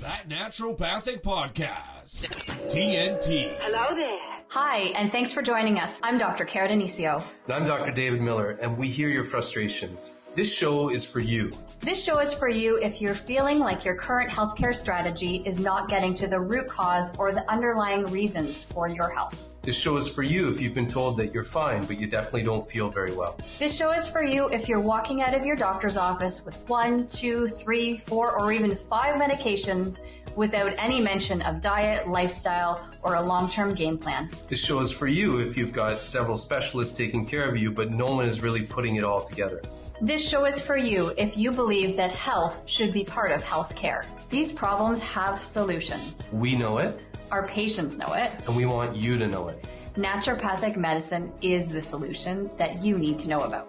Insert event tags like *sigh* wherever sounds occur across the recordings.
That Naturopathic Podcast. TNP. Hello there. Hi, and thanks for joining us. I'm Dr. Cara Denisio. And I'm Dr. David Miller, and we hear your frustrations. This show is for you. This show is for you if you're feeling like your current healthcare strategy is not getting to the root cause or the underlying reasons for your health. This show is for you if you've been told that you're fine, but you definitely don't feel very well. This show is for you if you're walking out of your doctor's office with one, two, three, four, or even five medications without any mention of diet, lifestyle, or a long term game plan. This show is for you if you've got several specialists taking care of you, but no one is really putting it all together. This show is for you if you believe that health should be part of healthcare. These problems have solutions. We know it, Our patients know it. and we want you to know it. Naturopathic medicine is the solution that you need to know about.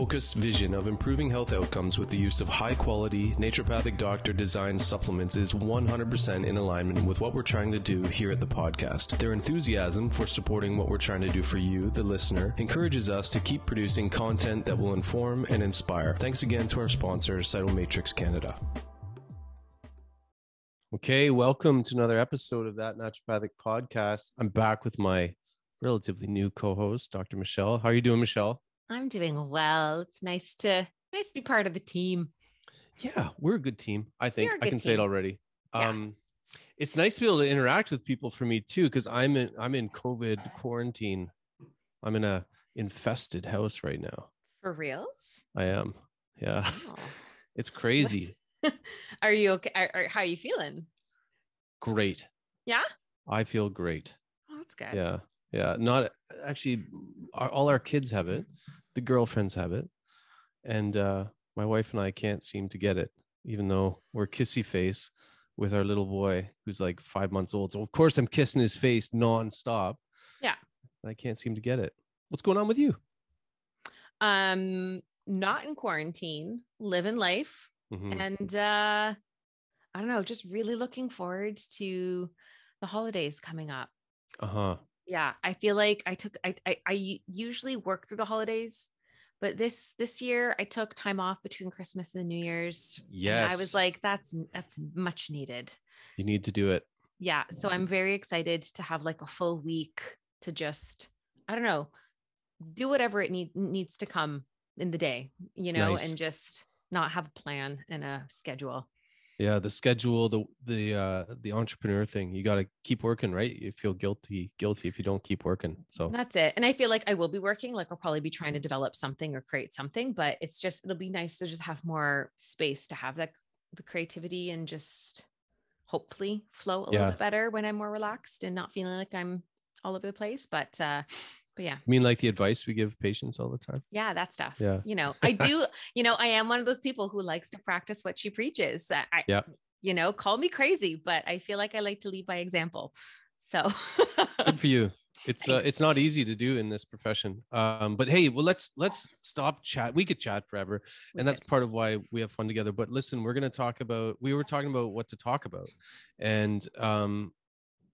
vision of improving health outcomes with the use of high quality, naturopathic doctor designed supplements is 100% in alignment with what we're trying to do here at the podcast. Their enthusiasm for supporting what we're trying to do for you, the listener, encourages us to keep producing content that will inform and inspire. Thanks again to our sponsor, Cytomatrix Canada. Okay, welcome to another episode of that naturopathic podcast. I'm back with my relatively new co-host, Dr. Michelle. How are you doing, Michelle? I'm doing well. It's nice to nice to be part of the team. Yeah, we're a good team. I think I can say it already. Yeah. Um, it's nice to be able to interact with people for me too, because I'm in I'm in COVID quarantine. I'm in a infested house right now. For reals? I am. Yeah, *laughs* it's crazy. *laughs* are you okay? Are, are- how are you feeling? Great. Yeah? I feel great. Oh, that's good. Yeah, yeah. Not actually. Our, all our kids have it. The girlfriends have it, and uh, my wife and I can't seem to get it, even though we're kissy face with our little boy who's like five months old. So of course I'm kissing his face nonstop. Yeah. I can't seem to get it. What's going on with you? Um, not in quarantine, living life, Mhm. and uh, I don't know, just really looking forward to the holidays coming up. Uh-huh. Yeah, I feel like I took I I usually work through the holidays, but this this year I took time off between Christmas and the New Year's. and Yes. I was like, that's that's much needed. You need to do it. yeah so i'm very excited to have like a full week to just i don't know do whatever it need, needs to come in the day you know Nice. and just not have a plan and a schedule Yeah, the schedule, the the uh the entrepreneur thing. You got to keep working, right? You feel guilty guilty if you don't keep working. So that's it and i feel like i will be working like i'll probably be trying to develop something or create something but it's just it'll be nice to just have more space to have that the creativity and just hopefully flow a Yeah. little bit better when i'm more relaxed and not feeling like i'm all over the place but uh but yeah I mean like the advice we give patients all the time. yeah that stuff Yeah. you know *laughs* i do you know i am one of those people who likes to practice what she preaches i Yep. you know call me crazy but i feel like i like to lead by example so Good for you. It's *laughs* uh, it's not easy to do in this profession. Um, but hey, well let's let's stop chat. We could chat forever, We and that's part of why we have fun together. But listen, we're gonna talk about. We were talking about what to talk about, and um,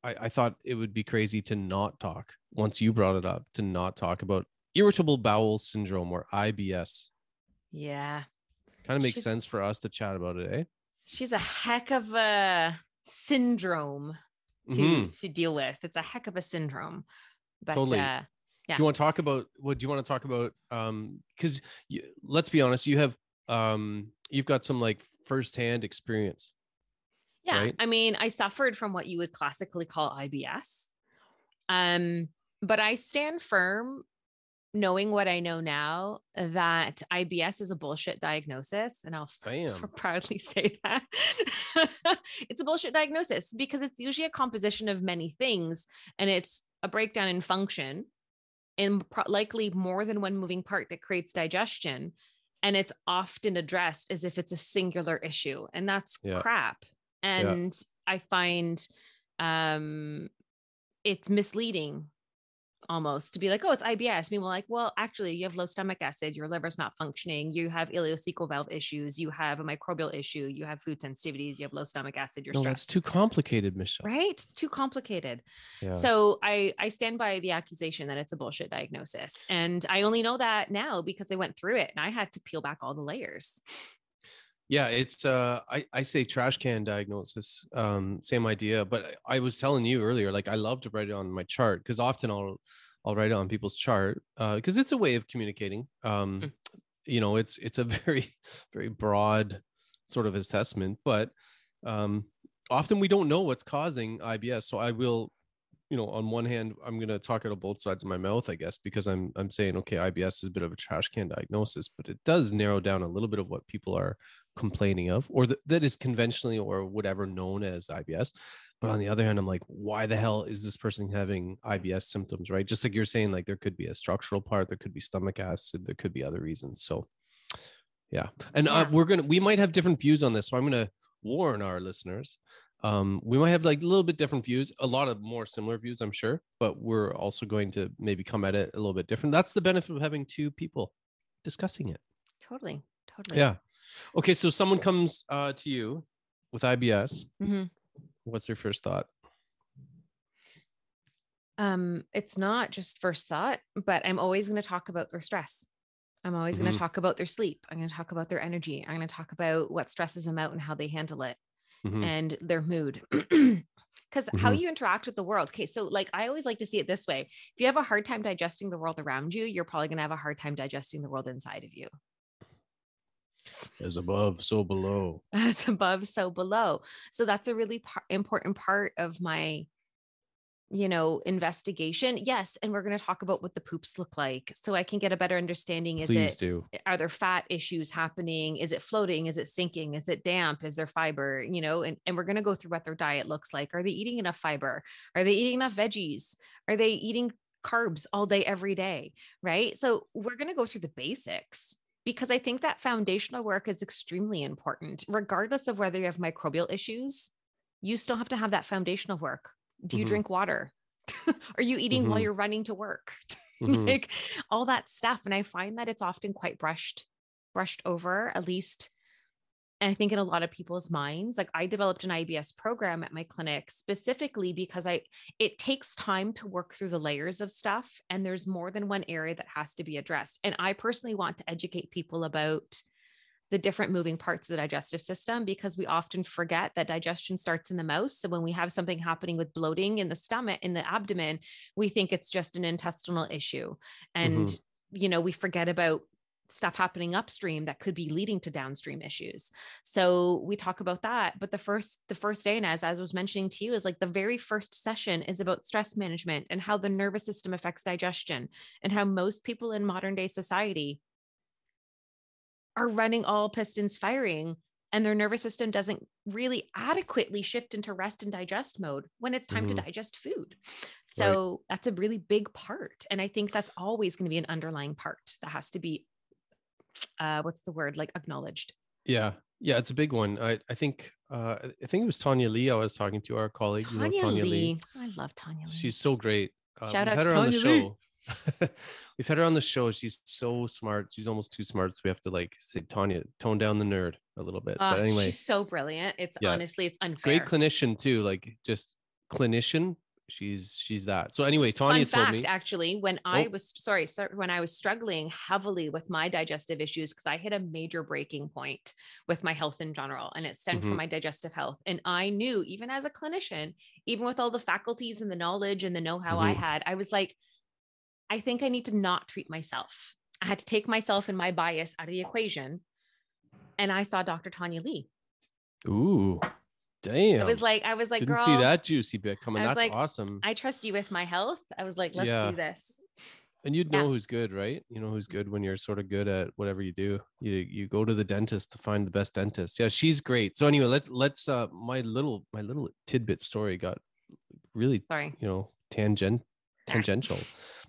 I, I thought it would be crazy to not talk once you brought it up to not talk about irritable bowel syndrome or IBS. yeah Kind of makes She's- sense for us to chat about it, eh? she's a heck of a syndrome to Mhm. to deal with it's a heck of a syndrome but Totally. uh Yeah. Do you want to talk about what do you want to talk about? Um, because let's be honest, you have um, you've got some like firsthand experience. Yeah. right? I mean, I suffered from what you would classically call IBS. Um, but I stand firm knowing what I know now that IBS is a bullshit diagnosis. And I'll *laughs* Bam. proudly say that *laughs* it's a bullshit diagnosis because it's usually a composition of many things and it's a breakdown in function and pro- likely more than one moving part that creates digestion and it's often addressed as if it's a singular issue and that's Yeah. crap and i find um it's misleading almost to be like oh it's ibs meanwhile like well actually you have low stomach acid your liver's not functioning you have ileocecal valve issues you have a microbial issue you have food sensitivities you have low stomach acid you're no, that's too complicated, Michelle. right it's too complicated Yeah. so I I stand by the accusation that it's a bullshit diagnosis, and I only know that now because I went through it and I had to peel back all the layers. Yeah, it's uh I, I say trash can diagnosis. Um, same idea. But I was telling you earlier, like I love to write it on my chart because often I'll I'll write it on people's chart uh because it's a way of communicating. Um, Mm. you know, it's it's a *laughs* very, very broad sort of assessment, but um often we don't know what's causing IBS. So I will, you know, on one hand, I'm gonna talk out of both sides of my mouth, I guess, because I'm I'm saying, okay, IBS is a bit of a trash can diagnosis, but it does narrow down a little bit of what people are complaining of or th- that is conventionally or whatever known as IBS. But on the other hand, I'm like, why the hell is this person having IBS symptoms, right? Just like you're saying, like there could be a structural part, there could be stomach acid, there could be other reasons. So, yeah. And uh, we're going to, we might have different views on this. So I'm going to warn our listeners. Um, we might have like a little bit different views, a lot of more similar views, I'm sure, but we're also going to maybe come at it a little bit different. That's the benefit of having two people discussing it. Totally, totally. Yeah. Okay. So someone comes uh, to you with IBS. Mhm. What's your first thought? Um, it's not just first thought, but I'm always going to talk about their stress. I'm always going Mhm. to talk about their sleep. I'm going to talk about their energy. I'm going to talk about what stresses them out and how they handle it. Mhm. and their mood. *clears throat* Because how Mhm. you interact with the world. Okay. So, like, I always like to see it this way if you have a hard time digesting the world around you, you're probably going to have a hard time digesting the world inside of you. As above, so below. *laughs* As above, so below. So, that's a really par- important part of my you know investigation. Yes and we're going to talk about what the poops look like so i can get a better understanding. Is Please it do. Eh, are there fat issues happening? Is it floating? Is it sinking? Is it damp? Is there fiber? You know and, and we're going to go through what their diet looks like. Are they eating enough fiber? Are they eating enough veggies? Are they eating carbs all day every day? Right? So we're going to go through the basics because i think that foundational work is extremely important regardless of whether you have microbial issues you still have to have that foundational work do you Mhm. drink water *laughs* are you eating while Mhm. you're running to work *laughs* Mhm. like all that stuff and i find that it's often quite brushed brushed over at least and i think in a lot of people's minds like i developed an ibs program at my clinic specifically because i it takes time to work through the layers of stuff and there's more than one area that has to be addressed and i personally want to educate people about the different moving parts of the digestive system because we often forget that digestion starts in the mouth. So when we have something happening with bloating in the stomach, in the abdomen, we think it's just an intestinal issue. Mm-hmm. And, you know, we forget about stuff happening upstream that could be leading to downstream issues. So we talk about that. But the first, the first day, and as I was mentioning to you, is like the very first session is about stress management and how the nervous system affects digestion and how most people in modern day society are running all pistons firing and their nervous system doesn't really adequately shift into rest and digest mode when it's time Mhm. to digest food. So that's a really big part. And I think that's always going to be an underlying part that has to be, uh, what's the word, like acknowledged. Yeah. Yeah. It's a big one. I, I think, uh, I think it was Tanya Lee I was talking to, our colleague. you know Tanya, Lee. I love Tanya Lee. She's so great. Uh, Shout out to her on the Tanya Lee. show. *laughs* we've had her on the show. She's so smart. She's almost too smart. So we have to like say, Tanya, tone down the nerd a little bit. Ah, but anyway, she's so brilliant. It's Yeah. honestly, it's unfair. great clinician too. Like just clinician. She's she's that. So anyway, Tanya Fun told fact, me. actually, when I Oh. was sorry, so when I was struggling heavily with my digestive issues, because I hit a major breaking point with my health in general, and it stemmed Mhm. from my digestive health. And I knew, even as a clinician, even with all the faculties and the knowledge and the know-how I Mhm. had, I was like, I think I need to not treat myself. I had to take myself and my bias out of the equation. And I saw Dr. Tanya Lee. Ooh, damn. It was like, I was like, didn't girl, see that juicy bit coming. That's like, awesome. I trust you with my health. I was like, let's Yeah. do this. And you'd Yeah. know who's good, right? You know who's good when you're sort of good at whatever you do. You you go to the dentist to find the best dentist. Yeah, she's great. So anyway, let's let's uh my little my little tidbit story got really Sorry. you know tangent tangential,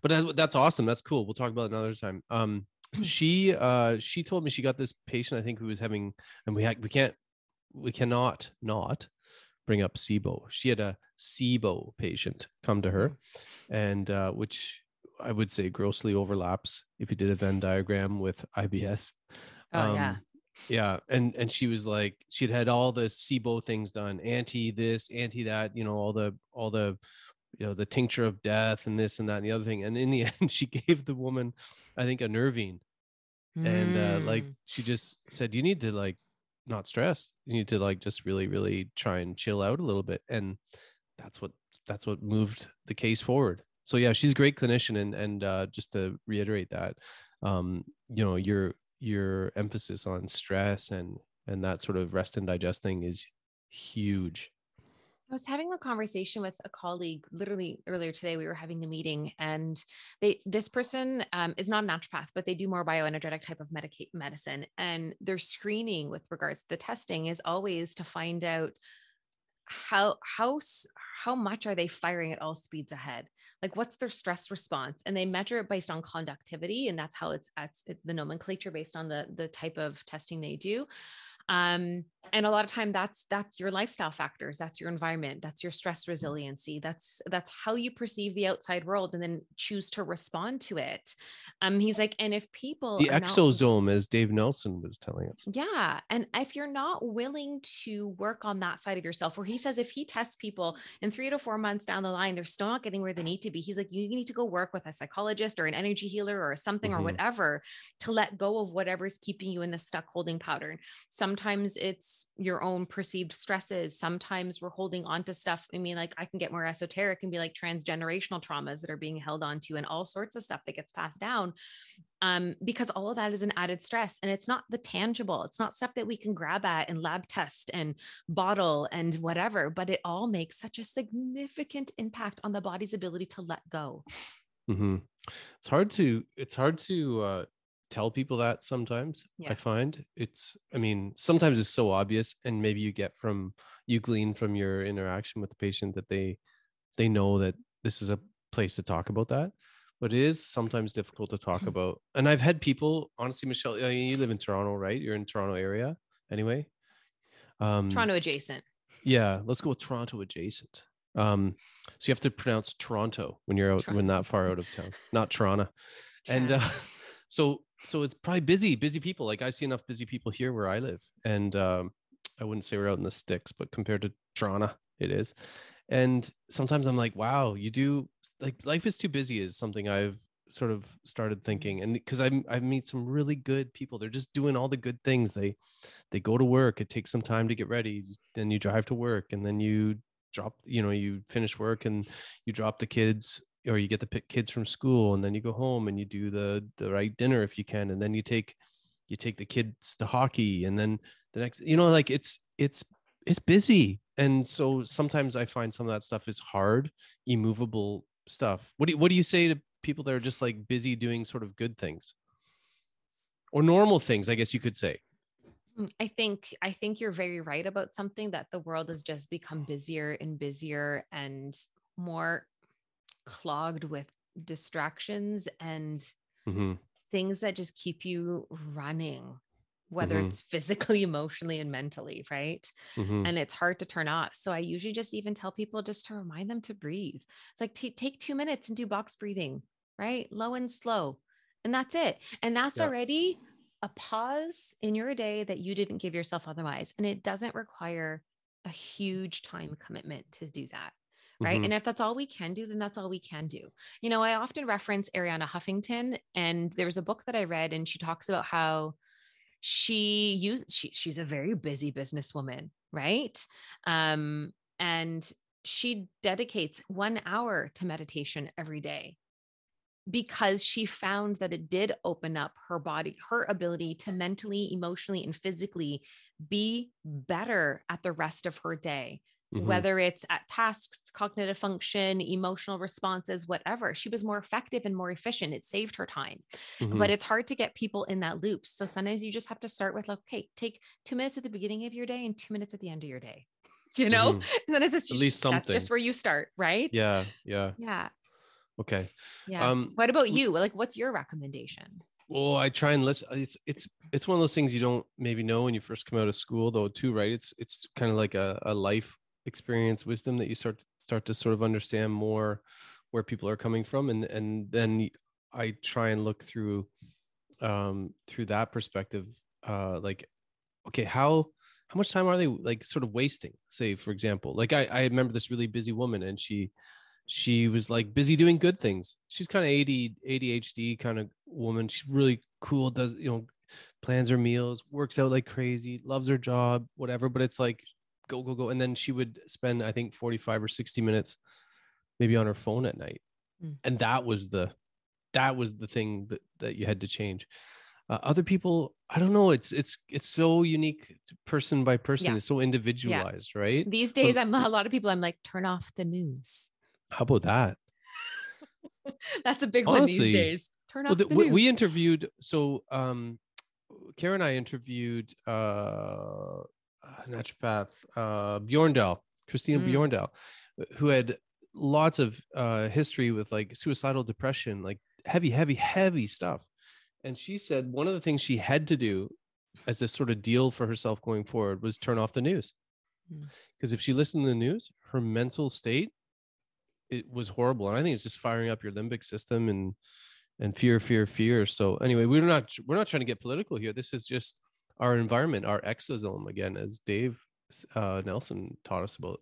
but that, that's awesome. That's cool. We'll talk about it another time. Um, *clears throat* she uh she told me she got this patient i think who was having and we had we can't we cannot not bring up SIBO. She had a SIBO patient come to her, and uh, which I would say grossly overlaps if you did a Venn diagram with IBS. Oh yeah. Um, yeah, and and she was like she'd had all the SIBO things done, anti this, anti that, you know, all the all the you know the tincture of death and this and that and the other thing. And in the *laughs* end, she gave the woman, I think, a nervine, and uh, like Mm. she just said, you need to like not stress. You need to like just really, really try and chill out a little bit, and that's what that's what moved the case forward. So yeah, she's a great clinician, and and uh, just to reiterate that, um, you know, your your emphasis on stress and and that sort of rest and digest thing is huge. I was having a conversation with a colleague literally earlier today. We were having a meeting, and they this person um, is not a naturopath, but they do more bioenergetic type of medicine. And their screening with regards to the testing is always to find out how how how much are they firing at all speeds ahead like what's their stress response and they measure it based on conductivity and that's how it's at the nomenclature based on the the type of testing they do um and a lot of time that's that's your lifestyle factors that's your environment that's your stress resiliency that's that's how you perceive the outside world and then choose to respond to it um he's like and if people The are not- exposome, as Dave Nelson was telling us. yeah. And if you're not willing to work on that side of yourself, where he says if he tests people in three to four months down the line, they're still not getting where they need to be, he's like, you need to go work with a psychologist or an energy healer or something Mhm. or whatever to let go of whatever's keeping you in the stuck holding pattern. Sometimes it's your own perceived stresses. Sometimes we're holding on to stuff. I mean, like I can get more esoteric and be like transgenerational traumas that are being held onto and all sorts of stuff that gets passed down um, because all of that is an added stress and it's not the tangible it's not stuff that we can grab at and lab test and bottle and whatever but it all makes such a significant impact on the body's ability to let go hmm It's hard to it's hard to uh, tell people that sometimes. Yeah. I find it's. I mean, sometimes it's so obvious, and maybe you get from you glean from your interaction with the patient that they they know that this is a place to talk about that. But it is sometimes difficult to talk *laughs* about. And I've had people, honestly, Michelle, I mean, you live in Toronto, right? You're in Toronto area, anyway. Um, toronto adjacent yeah, let's go with Toronto adjacent. Um, so you have to pronounce Toronto when you're out Toronto. when that far out of town, not Toronto. And uh, *laughs* so so it's probably busy, busy people. Like I see enough busy people here where I live, and um, I wouldn't say we're out in the sticks, but compared to Toronto, it is. And sometimes I'm like, wow, you do like life is too busy is something I've sort of started thinking, and because I I meet some really good people, they're just doing all the good things. They they go to work, it takes some time to get ready, then you drive to work, and then you drop, you know, you finish work and you drop the kids or you get the kids from school and then you go home and you do the the right dinner if you can and then you take you take the kids to hockey and then the next you know like it's it's it's busy. And so sometimes i find some of that stuff is hard immovable stuff. What do you, what do you say to people that are just like busy doing sort of good things? Or normal things i guess you could say. Mm, I think I think you're very right about something that the world has just become busier and busier and more clogged with distractions and hmm things that just keep you running whether Mhm. it's physically *laughs* emotionally and mentally right? Hmm and it's hard to turn off. So i usually just even tell people just to remind them to breathe. It's like ta- take 2 minutes and do box breathing right? Low and slow and that's it. And that's Yeah. already a pause in your day that you didn't give yourself otherwise. And it doesn't require a huge time commitment to do that right? Mhm. and if that's all we can do then that's all we can do. You know i often reference arianna huffington and there was a book that i read and she talks about how she used she, she's a very busy businesswoman right? Um and she dedicates one hour to meditation every day because she found that it did open up her body her ability to mentally emotionally and physically be better at the rest of her day Mhm. whether it's at tasks, cognitive function, emotional responses, whatever. She was more effective and more efficient. It saved her time. Mhm. But it's hard to get people in that loop. So sometimes you just have to start with, like, okay, take two minutes at the beginning of your day and two minutes at the end of your day. *laughs* You know, Mhm. and *laughs* then it's just, At least that's something. just where you start, right? yeah yeah Yeah. okay Yeah. Um, what about you? Like, what's your recommendation? Well, I try and listen. It's it's it's one of those things you don't maybe know when you first come out of school, though. Too, right? It's it's kind of like a, a life experience, wisdom that you start start to sort of understand more where people are coming from, and and then I try and look through um through that perspective. Uh, like, okay, how how much time are they like sort of wasting? Say, for example, like I I remember this really busy woman, and she she was like busy doing good things. She's kind of AD, ADHD kind of woman. She's really cool, does, you know, plans her meals, works out like crazy, loves her job, whatever. But it's like, go, go, go. And then she would spend, I think, 45 or 60 minutes maybe on her phone at night. Mm. And that was the, that was the thing that, that you had to change. Uh, other people, I don't know. It's, it's, it's so unique person by person. Yeah. It's so individualized, yeah. right? These days, but, I'm a lot of people, I'm like, turn off the news how about that? *laughs* That's a big Honestly, one these days. Turn off well, the, the we interviewed. So, um, Karen and I interviewed uh, naturopath uh, Bjorndal, Christina mm. Bjorndal, who had lots of uh, history with like suicidal depression, like heavy, heavy, heavy stuff. And she said one of the things she had to do as a sort of deal for herself going forward was turn off the news. Because mm. if she listened to the news, her mental state it was horrible. And I think it's just firing up your limbic system and and fear, fear, fear. So anyway, we're not we're not trying to get political here. This is just our environment, our exposome again, as Dave uh, Nelson taught us about.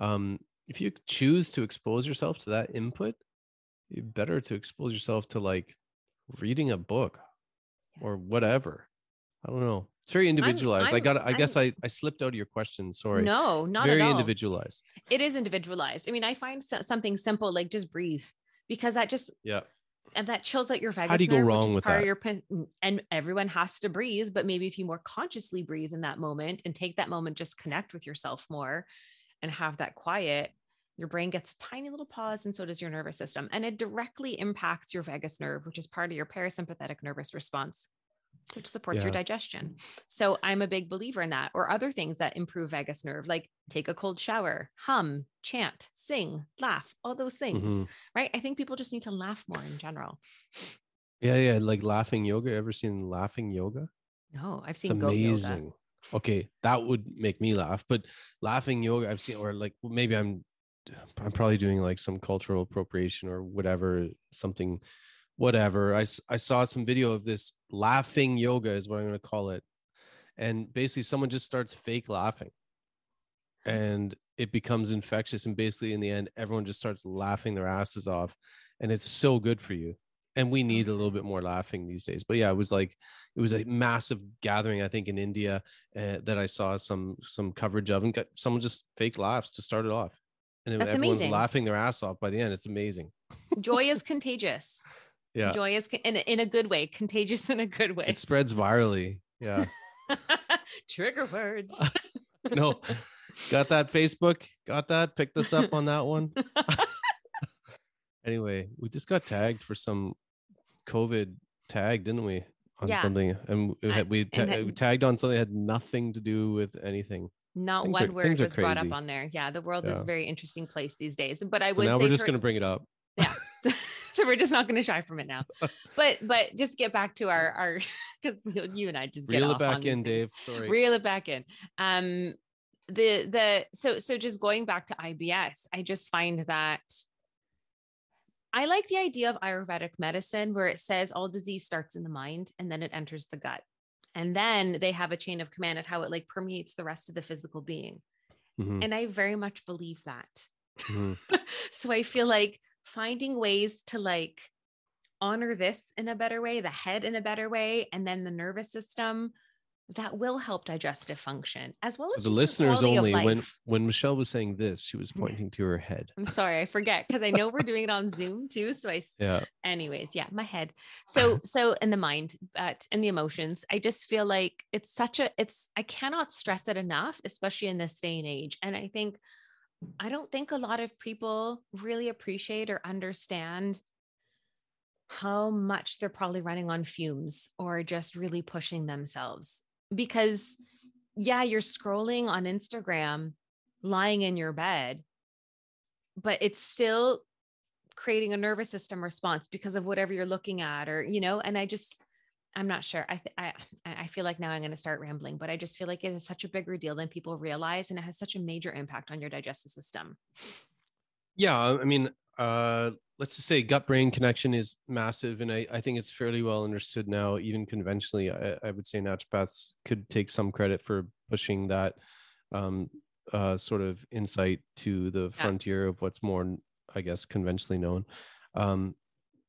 Um, if you choose to expose yourself to that input, better to expose yourself to like reading a book or whatever. I don't know. It's very individualized. I'm, I'm, i got. I I'm, guess I I slipped out of your question. Sorry. No, not very at all. individualized. It is individualized. I mean, I find so, something simple like just breathe because that just yeah and that chills out your vagus How do you go nerve, wrong with that? Your, mm, and everyone has to breathe, but maybe if you more consciously breathe in that moment and take that moment, just connect with yourself more, and have that quiet. Your brain gets tiny little pause, and so does your nervous system, and it directly impacts your vagus nerve, which is part of your parasympathetic nervous response which supports yeah. your digestion. So I'm a big believer in that, or other things that improve vagus nerve, like take a cold shower, hum, chant, sing, laugh, all those things, mm-hmm. right? I think people just need to laugh more in general. Yeah, yeah, like laughing yoga. Ever seen laughing yoga? No, I've seen it's amazing. Okay, that would make me laugh, but laughing yoga I've seen, or like maybe I'm, I'm probably doing like some cultural appropriation or whatever, something whatever. I, I saw some video of this laughing yoga, is what I'm going to call it. And basically, someone just starts fake laughing and it becomes infectious. And basically, in the end, everyone just starts laughing their asses off. And it's so good for you. And we need a little bit more laughing these days. But yeah, it was like it was a massive gathering, I think, in India uh, that I saw some some coverage of, and got someone just fake laughs to start it off, and That's everyone's amazing. laughing their ass off by the end. It's amazing. Joy is *laughs* contagious yeah. joyous in, in a good way contagious *laughs* in a good way. it spreads virally. Yeah. *laughs* Trigger words. *laughs* No. Got that facebook? Got that? Picked us up on that one? Anyway we just got tagged for some covid tag didn't we on yeah. something? And we, had, we, ta- we tagged on something that had nothing to do with anything. Not things one are, word was brought up on there. Yeah the world yeah. is a very interesting place these days but i so would now we're just for, going to bring it up. Yeah *laughs* so we're just not going to shy from it now. But but just get back to our our *laughs* because you and I just reel it back in, Dave. Sorry. Reel it back in. Um, the the so so just going back to IBS, I just find that. I like the idea of Ayurvedic medicine where it says all disease starts in the mind and then it enters the gut. And then they have a chain of command at how it like permeates the rest of the physical being. Mm-hmm. And I very much believe that. Mm-hmm. *laughs* so I feel like finding ways to like honor this in a better way, the head in a better way, and then the nervous system that will help digestive function as well as the listeners only when when michelle was saying this she was *laughs* pointing to her head. I'm sorry i forget because i know we're doing it on zoom too so i yeah. anyways yeah my head. *laughs* So so in the mind but in the emotions i just feel like it's such a it's i cannot stress it enough especially in this day and age and i think I don't think a lot of people really appreciate or understand how much they're probably running on fumes or just really pushing themselves. Because, yeah, you're scrolling on Instagram, lying in your bed, but it's still creating a nervous system response because of whatever you're looking at, or, you know, and I just, I'm not sure. I, th- I I feel like now I'm going to start rambling, but I just feel like it is such a bigger deal than people realize, and it has such a major impact on your digestive system. Yeah, I mean, uh, let's just say gut brain connection is massive, and I, I think it's fairly well understood now. Even conventionally, I, I would say naturopaths could take some credit for pushing that um, uh, sort of insight to the Yeah. frontier of what's more, I guess, conventionally known. Um,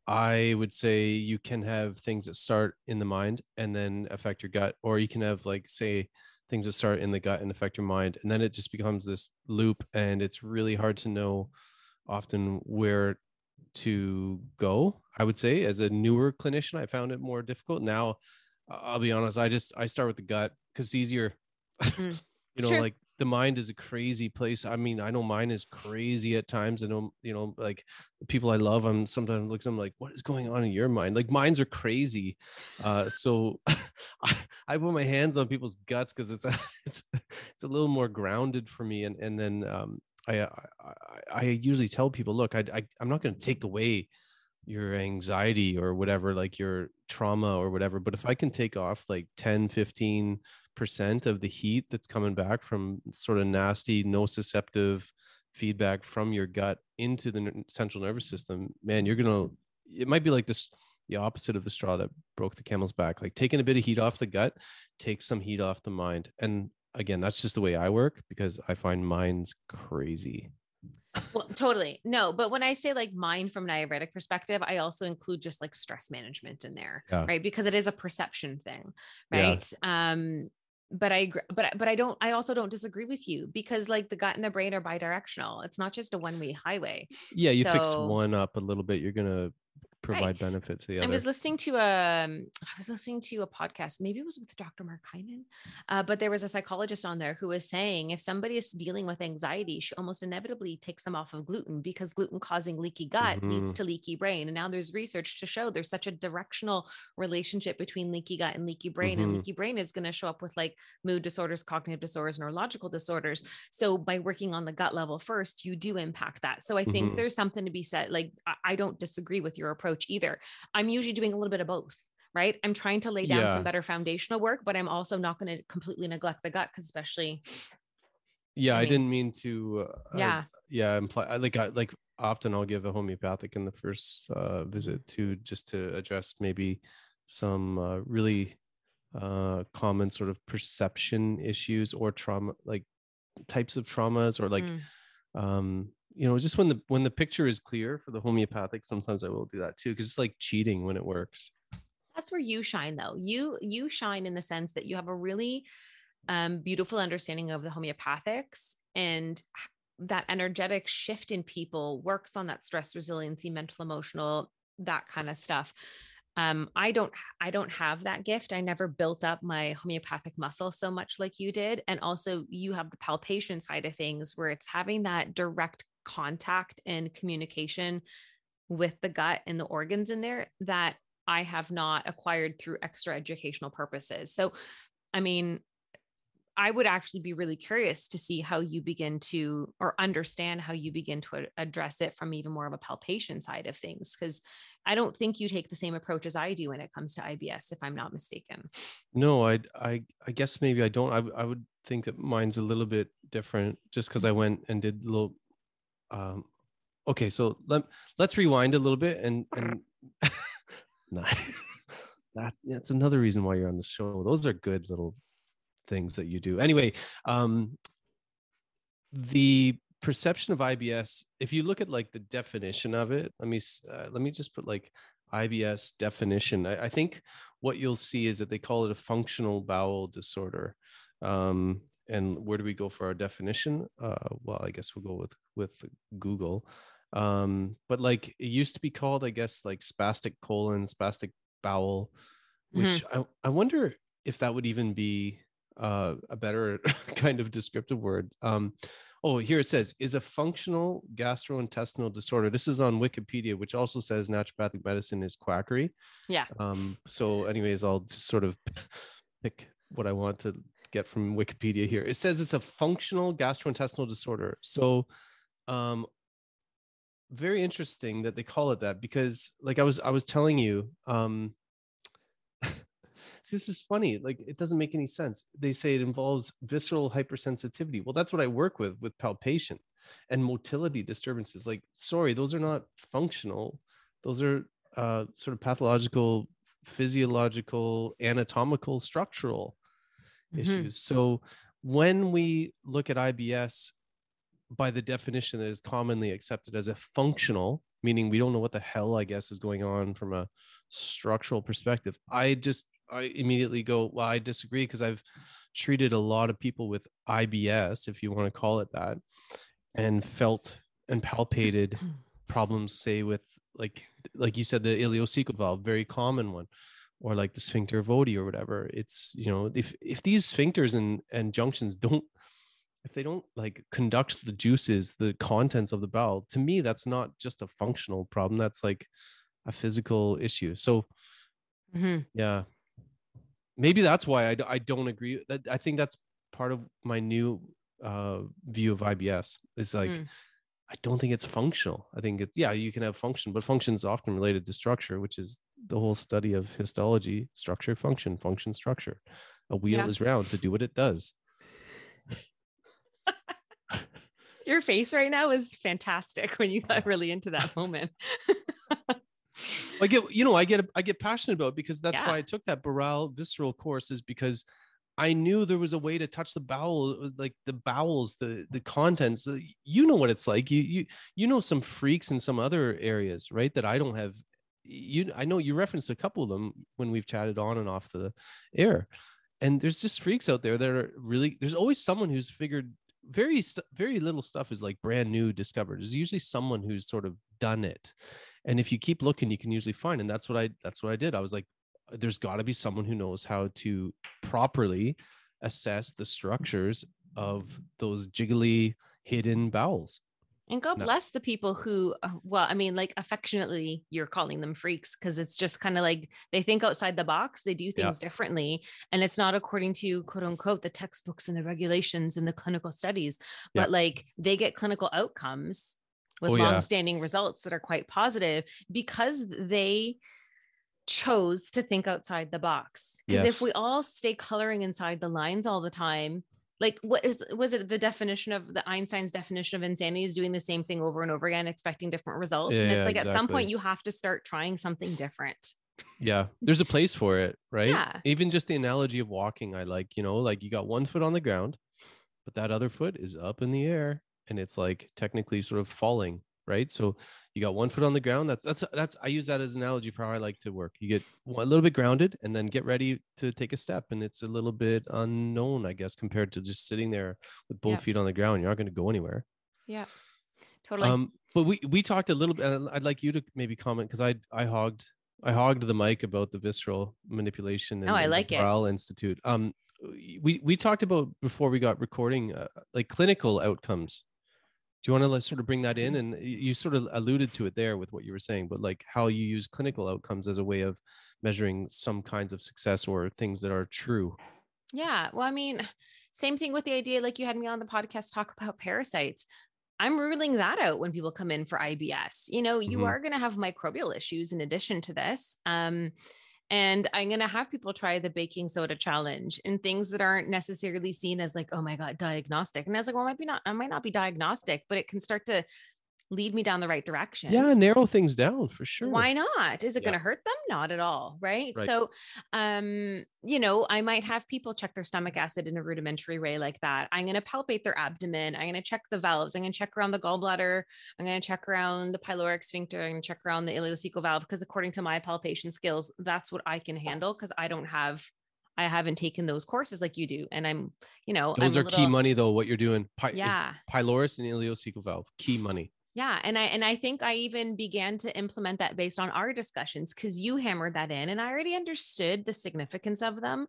I would say you can have things that start in the mind and then affect your gut, or you can have like say things that start in the gut and affect your mind, and then it just becomes this loop, and it's really hard to know often where to go. I would say as a newer clinician, I found it more difficult. Now, I'll be honest, I just I start with the gut because it's easier. *laughs* Mm, you know, true. like the mind is a crazy place. I mean, I know mine is crazy at times. I know, you know, like the people I love, I'm sometimes looking at them like, what is going on in your mind? Like minds are crazy. Uh, so *laughs* I, I put my hands on people's guts because it's a, *laughs* it's it's a little more grounded for me. And and then um, I, I I- I usually tell people, look, I, I I'm not going to take away your anxiety or whatever, like your trauma or whatever. But if I can take off like 10, 15 percent of the heat that's coming back from sort of nasty nociceptive feedback from your gut into the central nervous system man you're gonna it might be like this the opposite of the straw that broke the camel's back like taking a bit of heat off the gut takes some heat off the mind and again that's just the way i work because i find minds crazy Well, totally. No, but when I say like mind from an Ayurvedic perspective, I also include just like stress management in there, Yeah. right? Because it is a perception thing, Yeah. right? Um, but I agree, but but I don't I also don't disagree with you because like the gut and the brain are bidirectional. It's not just a one-way highway. yeah you fix one up a little bit you're gonna provide benefit to the I was listening to a, um, was listening to a podcast. Maybe it was with Dr. Mark Hyman, uh, but there was a psychologist on there who was saying if somebody is dealing with anxiety, she almost inevitably takes them off of gluten because gluten causing leaky gut leads Mhm. to leaky brain. And now there's research to show there's such a directional relationship between leaky gut and leaky brain, and Mhm. leaky brain is going to show up with like mood disorders, cognitive disorders, neurological disorders. So by working on the gut level first, you do impact that. So I think Mhm. there's something to be said. Like I, I don't disagree with your approach either. I'm usually doing a little bit of both. Right. I'm trying to lay down Yeah. some better foundational work, but I'm also not going to completely neglect the gut because especially yeah I i, didn't mean to uh, yeah. yeah imply like i like often i'll give a homeopathic in the first uh, visit to just to address maybe some uh, really uh, common sort of perception issues or trauma like types of traumas or like Mm. um you know just when the when the picture is clear for the homeopathic sometimes i will do that too because it's like cheating when it works. That's where you shine though. You you shine in the sense that you have a really um, beautiful understanding of the homeopathics and that energetic shift in people works on that stress resiliency mental emotional that kind of stuff. Um, i don't i don't have that gift. I never built up my homeopathic muscle so much like you did and also you have the palpation side of things where it's having that direct contact and communication with the gut and the organs in there that I have not acquired through extra educational purposes. So, I mean, I would actually be really curious to see how you begin to or understand how you begin to address it from even more of a palpation side of things. Cause I don't think you take the same approach as I do when it comes to IBS, if I'm not mistaken. No, I I I guess maybe I don't. I I would think that mine's a little bit different just because I went and did a little. Um, okay, so let let's rewind a little bit and and. *laughs* *laughs* That that's another reason why you're on the show. Those are good little things that you do. Anyway, um, the perception of IBS. If you look at like the definition of it, let me uh, let me just put like IBS definition. I, I think what you'll see is that they call it a functional bowel disorder. Um, and where do we go for our definition? Uh, well, I guess we'll go with with Google. Um, but like it used to be called, I guess, like spastic colon, spastic bowel, which I, I wonder if that would even be uh, a better *laughs* kind of descriptive word. Um, oh, here it says is a functional gastrointestinal disorder. This is on Wikipedia, which also says naturopathic medicine is quackery. Yeah. Um, so, anyways, I'll just sort of pick what I want to get from Wikipedia here. It says it's a functional gastrointestinal disorder. So, um, very interesting that they call it that because, like I was, I was telling you, um, *laughs* this is funny. Like it doesn't make any sense. They say it involves visceral hypersensitivity. Well, that's what I work with with palpation and motility disturbances. Like, sorry, those are not functional. Those are uh, sort of pathological, physiological, anatomical, structural Mhm. issues. So when we look at IBS, by the definition that is commonly accepted as a functional, meaning we don't know what the hell I guess is going on from a structural perspective. I just I immediately go, well, I disagree because I've treated a lot of people with IBS, if you want to call it that, and felt and palpated *clears throat* problems, say with like like you said, the ileocecal valve, very common one, or like the sphincter of Oddi or whatever. It's you know, if if these sphincters and and junctions don't if they don't like conduct the juices, the contents of the bowel, to me, that's not just a functional problem. That's like a physical issue. So Mhm. yeah, maybe that's why I, I don't agree. That I think that's part of my new uh, view of IBS. Is like Mm. I don't think it's functional. I think it's yeah, you can have function, but function is often related to structure, which is the whole study of histology: structure, function, function, structure. A wheel Yeah. is round to do what it does. Your face right now is fantastic when you got really into that moment. *laughs* I get, you know, I get, I get passionate about it because that's Yeah. why I took that Barral visceral course is because I knew there was a way to touch the bowel, like the bowels, the the contents. uh, You know what it's like. You you you know some freaks in some other areas, right? That I don't have. You, I know you referenced a couple of them when we've chatted on and off the air, and there's just freaks out there that are really. There's always someone who's figured very very little stuff is like brand new discovered. There's usually someone who's sort of done it, and if you keep looking, you can usually find. And that's what I that's what I did. I was like, there's got to be someone who knows how to properly assess the structures of those jiggly hidden bowels. And God No. bless the people who, uh, well, I mean, like affectionately, you're calling them freaks because it's just kind of like they think outside the box, they do Yeah. things differently. And it's not according to quote unquote the textbooks and the regulations and the clinical studies, Yeah. but like they get clinical outcomes with Oh, long-standing results that are quite positive because they chose to think outside the box. Because Yes. if we all stay coloring inside the lines all the time, like what is was it the definition of the Einstein's definition of insanity is doing the same thing over and over again, expecting different results. and it's like at some point you have to start trying something different. Yeah, there's a place for it, right? Yeah. Even just the analogy of walking, I like, you know, like you got one foot on the ground, but that other foot is up in the air and it's like technically sort of falling, right? So you got one foot on the ground. That's that's that's I use that as an analogy for how I like to work. You get a little bit grounded and then get ready to take a step. And it's a little bit unknown, I guess, compared to just sitting there with both Yeah. feet on the ground. You're not going to go anywhere. Yeah. Totally. Um, but we we talked a little bit. and I'd like you to maybe comment because I I hogged I hogged the mic about the visceral manipulation. And, Oh, I and the like it. Institute. Um, we we talked about before we got recording, uh, like clinical outcomes. Do you want to like sort of bring that Mm-hmm. in? And you sort of alluded to it there with what you were saying, but like how you use clinical outcomes as a way of measuring some kinds of success or things that are true. Yeah. Well, I mean, *sighs* same thing with the idea, like you had me on the podcast talk about parasites. I'm ruling that out when people come in for IBS. You know, you Mhm. are going to have microbial issues in addition to this. Um, and I'm going to have people try the baking soda challenge and things that aren't necessarily seen as like, oh my God, diagnostic. And I was like, well, might be not, I might not be diagnostic, but it can start to lead me down the right direction Yeah, narrow things down for sure. why not is it Yeah. going to hurt them not at all right? Right. so um you know i might have people check their stomach acid in a rudimentary way like that i'm going to palpate their abdomen i'm going to check the valves i'm going to check around the gallbladder i'm going to check around the pyloric sphincter to check around the ileocecal valve because according to my palpation skills that's what i can handle because i don't have i haven't taken those courses like you do and i'm you know Those I'm are a key money though. What you're doing, Py- yeah pylorus and ileocecal valve, key money. Yeah, and I and I think I even began to implement that based on our discussions because you hammered that in, and I already understood the significance of them,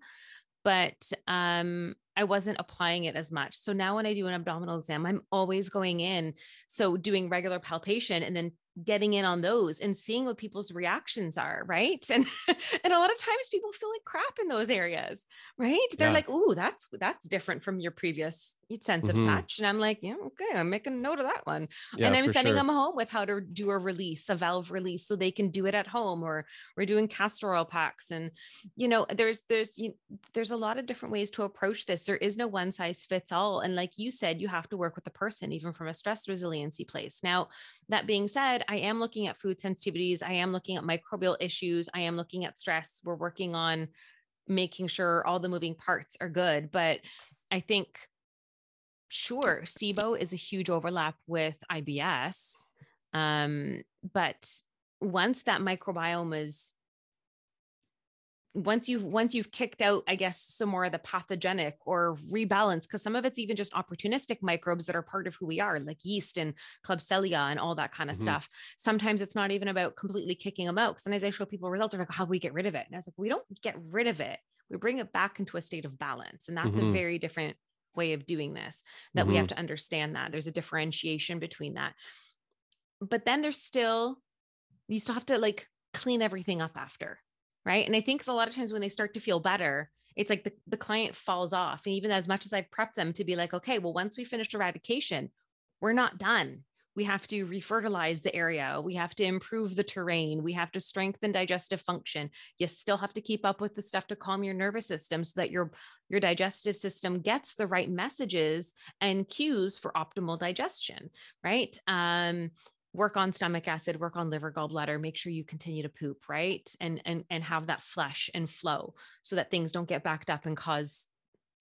but um, I wasn't applying it as much. So now when I do an abdominal exam, I'm always going in, so doing regular palpation and then getting in on those and seeing what people's reactions are, right? *laughs* And and a lot of times people feel like crap in those areas, right? They're Yeah. like, "Ooh, that's that's different from your previous sense Mhm. of touch." And I'm like, "Yeah, okay, I'm making a note of that one." Yeah, and I'm sending sure. them home with how to do a release, a valve release, so they can do it at home. Or we're doing castor oil packs, and you know, there's there's you, there's a lot of different ways to approach this. There is no one size fits all, and like you said, you have to work with the person, even from a stress resiliency place. Now, that being said, I am looking at food sensitivities. I am looking at microbial issues. I am looking at stress. We're working on making sure all the moving parts are good, but I think sure SIBO is a huge overlap with IBS. Um, but once that microbiome is once you've once you've kicked out, I guess, some more of the pathogenic or rebalance, because some of it's even just opportunistic microbes that are part of who we are, like yeast and Klebsiella and all that kind of Mhm. stuff. Sometimes it's not even about completely kicking them out. Sometimes I show people results are like, how do we get rid of it? And I was like, we don't get rid of it. We bring it back into a state of balance. And that's Mhm. a very different way of doing this that we have to understand that there's a differentiation between that. But then there's still, you still have to like clean everything up after. Right. And I think a lot of times when they start to feel better, it's like the, the client falls off. And even as much as I've prepped them to be like, okay, well, once we finished eradication, we're not done. We have to refertilize the area. We have to improve the terrain. We have to strengthen digestive function. You still have to keep up with the stuff to calm your nervous system so that your your digestive system gets the right messages and cues for optimal digestion, right? Um, work on stomach acid, work on liver, gallbladder, make sure you continue to poop, right? And and and have that flush and flow so that things don't get backed up and cause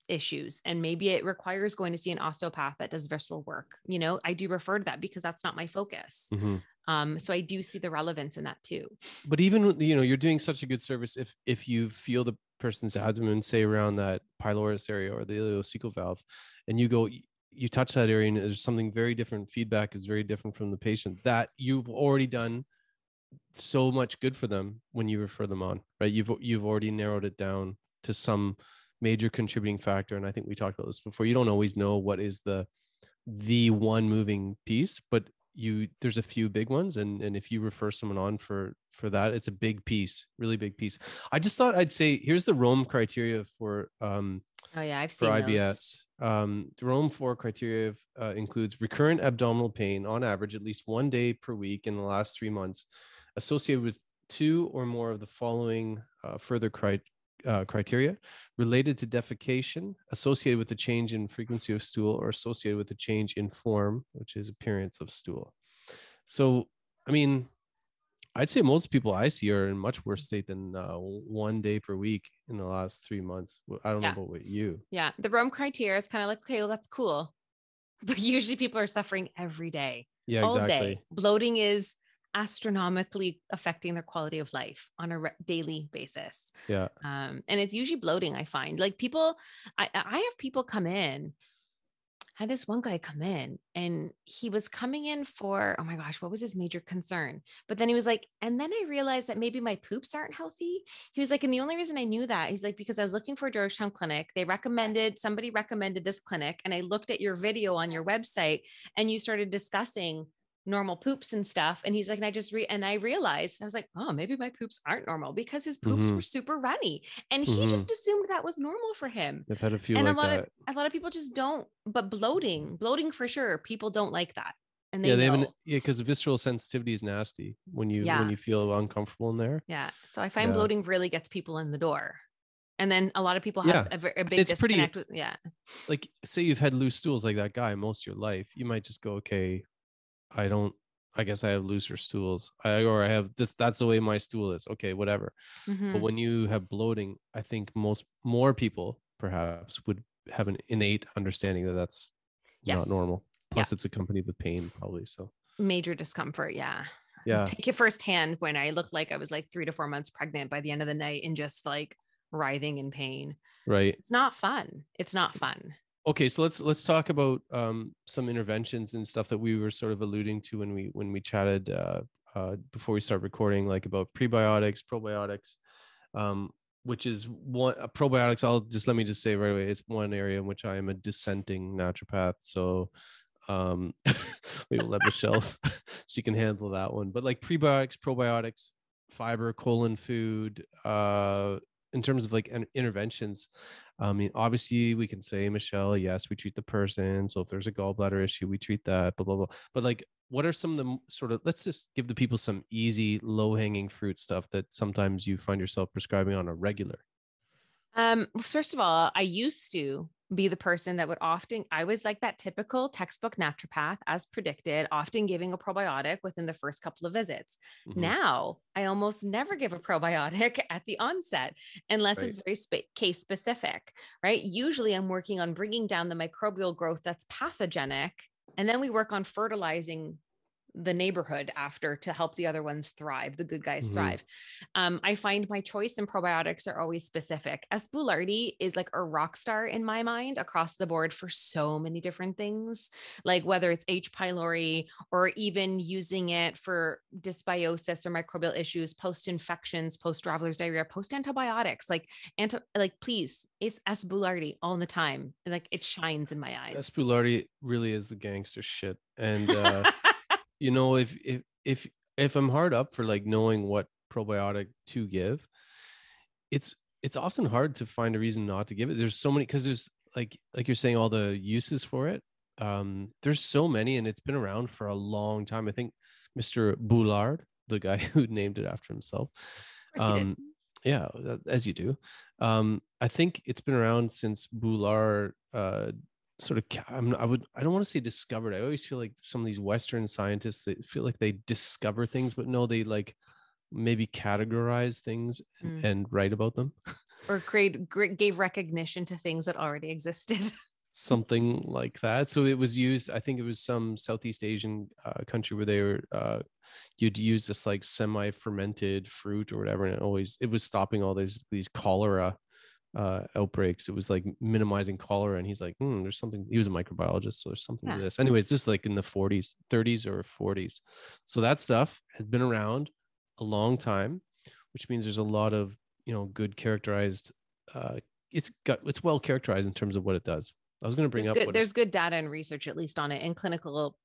issues and maybe it requires going to see an osteopath that does visceral work you know i do refer to that because that's not my focus Mhm. um so i do see the relevance in that too but even you know you're doing such a good service if if you feel the person's abdomen say around that pylorus area or the ileocecal valve and you go you touch that area and there's something very different feedback is very different from the patient that you've already done so much good for them when you refer them on right? You've you've already narrowed it down to some major contributing factor and i think we talked about this before you don't always know what is the the one moving piece but you there's a few big ones and and if you refer someone on for for that it's a big piece really big piece. I just thought i'd say here's the rome criteria for um oh yeah i've for seen ibs those. Um rome 4 criteria uh, includes recurrent abdominal pain on average at least one day per week in the last three months associated with two or more of the following uh, further cri- uh, criteria related to defecation, associated with the change in frequency of stool, or associated with the change in form, which is appearance of stool. So, I mean, I'd say most people I see are in much worse state than uh, one day per week in the last three months. I don't Yeah. know about what you. yeah the rome criteria is kind of like okay well that's cool *laughs* but usually people are suffering every day Yeah, all exactly. day bloating is astronomically affecting their quality of life on a re- daily basis Yeah. um, and it's usually bloating i find like people i i have people come in had this one guy come in and he was coming in for oh my gosh what was his major concern? But then he was like and then i realized that maybe my poops aren't healthy. He was like and the only reason i knew that he's like because i was looking for a georgetown clinic. They recommended somebody recommended this clinic and i looked at your video on your website and you started discussing normal poops and stuff and he's like and i just re and i realized i was like oh maybe my poops aren't normal because his poops Mhm. were super runny and he Mhm. just assumed that was normal for him I've had a few and like a lot that. of a lot of people just don't but bloating bloating for sure people don't like that and they yeah, they know. haven't yeah, because visceral sensitivity is nasty when you Yeah. when you feel uncomfortable in there. yeah so i find Yeah. bloating really gets people in the door and then a lot of people have Yeah. a, a big It's pretty- with yeah like say you've had loose stools like that guy most of your life, you might just go, okay, I don't. I guess I have looser stools, I, or I have this. That's the way my stool is. Okay, whatever. Mhm. But when you have bloating, I think most more people perhaps would have an innate understanding that that's Yes. not normal. Plus, it's accompanied with pain, probably. So major discomfort yeah yeah, take it firsthand when i looked like i was like three to four months pregnant by the end of the night and just like writhing in pain right. it's not fun it's not fun okay so let's let's talk about um, some interventions and stuff that we were sort of alluding to when we when we chatted uh, uh, before we start recording like about prebiotics probiotics um, which is one uh, probiotics i'll just let me just say right away it's one area in which i am a dissenting naturopath so Um, *laughs* we will let Michelle, *laughs* she can handle that one. But like prebiotics, probiotics, fiber, colon food, uh, in terms of like in- interventions, I mean, obviously we can say, Michelle, yes, we treat the person. So if there's a gallbladder issue, we treat that, blah, blah, blah. But like, what are some of the sort of, let's just give the people some easy, low hanging fruit stuff that sometimes you find yourself prescribing on a regular? Um, first of all, I used to be the person that would often, I was like that typical textbook naturopath, as predicted, often giving a probiotic within the first couple of visits. Mhm. Now, I almost never give a probiotic *laughs* at the onset unless Right. it's very spe- case specific, right? Usually, I'm working on bringing down the microbial growth that's pathogenic. And then we work on fertilizing the neighborhood after to help the other ones thrive, the good guys Mhm. thrive. Um, I find my choice in probiotics are always specific. S. is like a rock star in my mind across the board for so many different things, like whether it's H. pylori or even using it for dysbiosis or microbial issues, post infections, post traveler's diarrhea, post antibiotics. Like, anti, like please, it's S. all the time. Like it shines in my eyes. S. boulardii really is the gangster shit. And, uh, *laughs* you know, if, if, if, if I'm hard up for like knowing what probiotic to give, it's, it's often hard to find a reason not to give it. There's so many, cause there's like, like you're saying all the uses for it. Um, there's so many and it's been around for a long time. I think Mr. Boulard, the guy *laughs* who named it after himself, Of course he did. um, yeah, as you do. Um, I think it's been around since Boulard uh, sort of. I'm, I would. I don't want to say discovered. I always feel like some of these Western scientists they feel like they discover things, but no, they like maybe categorize things and, Mm. and write about them. *laughs* or create gave recognition to things that already existed. *laughs* something like that. So it was used. I think it was some Southeast Asian uh, country where they were. Uh, you'd use this like semi-fermented fruit or whatever, and it always it was stopping all these these cholera uh, outbreaks. It was like minimizing cholera, and he's like, hmm, "There's something." He was a microbiologist, so there's something Yeah. to this. Anyways, this is like in the 40s, 30s, or 40s. So that stuff has been around a long time, which means there's a lot of you know good characterized. Uh, it's got it's well characterized in terms of what it does. I was going to bring There's up good, there's good data and research at least on it and clinical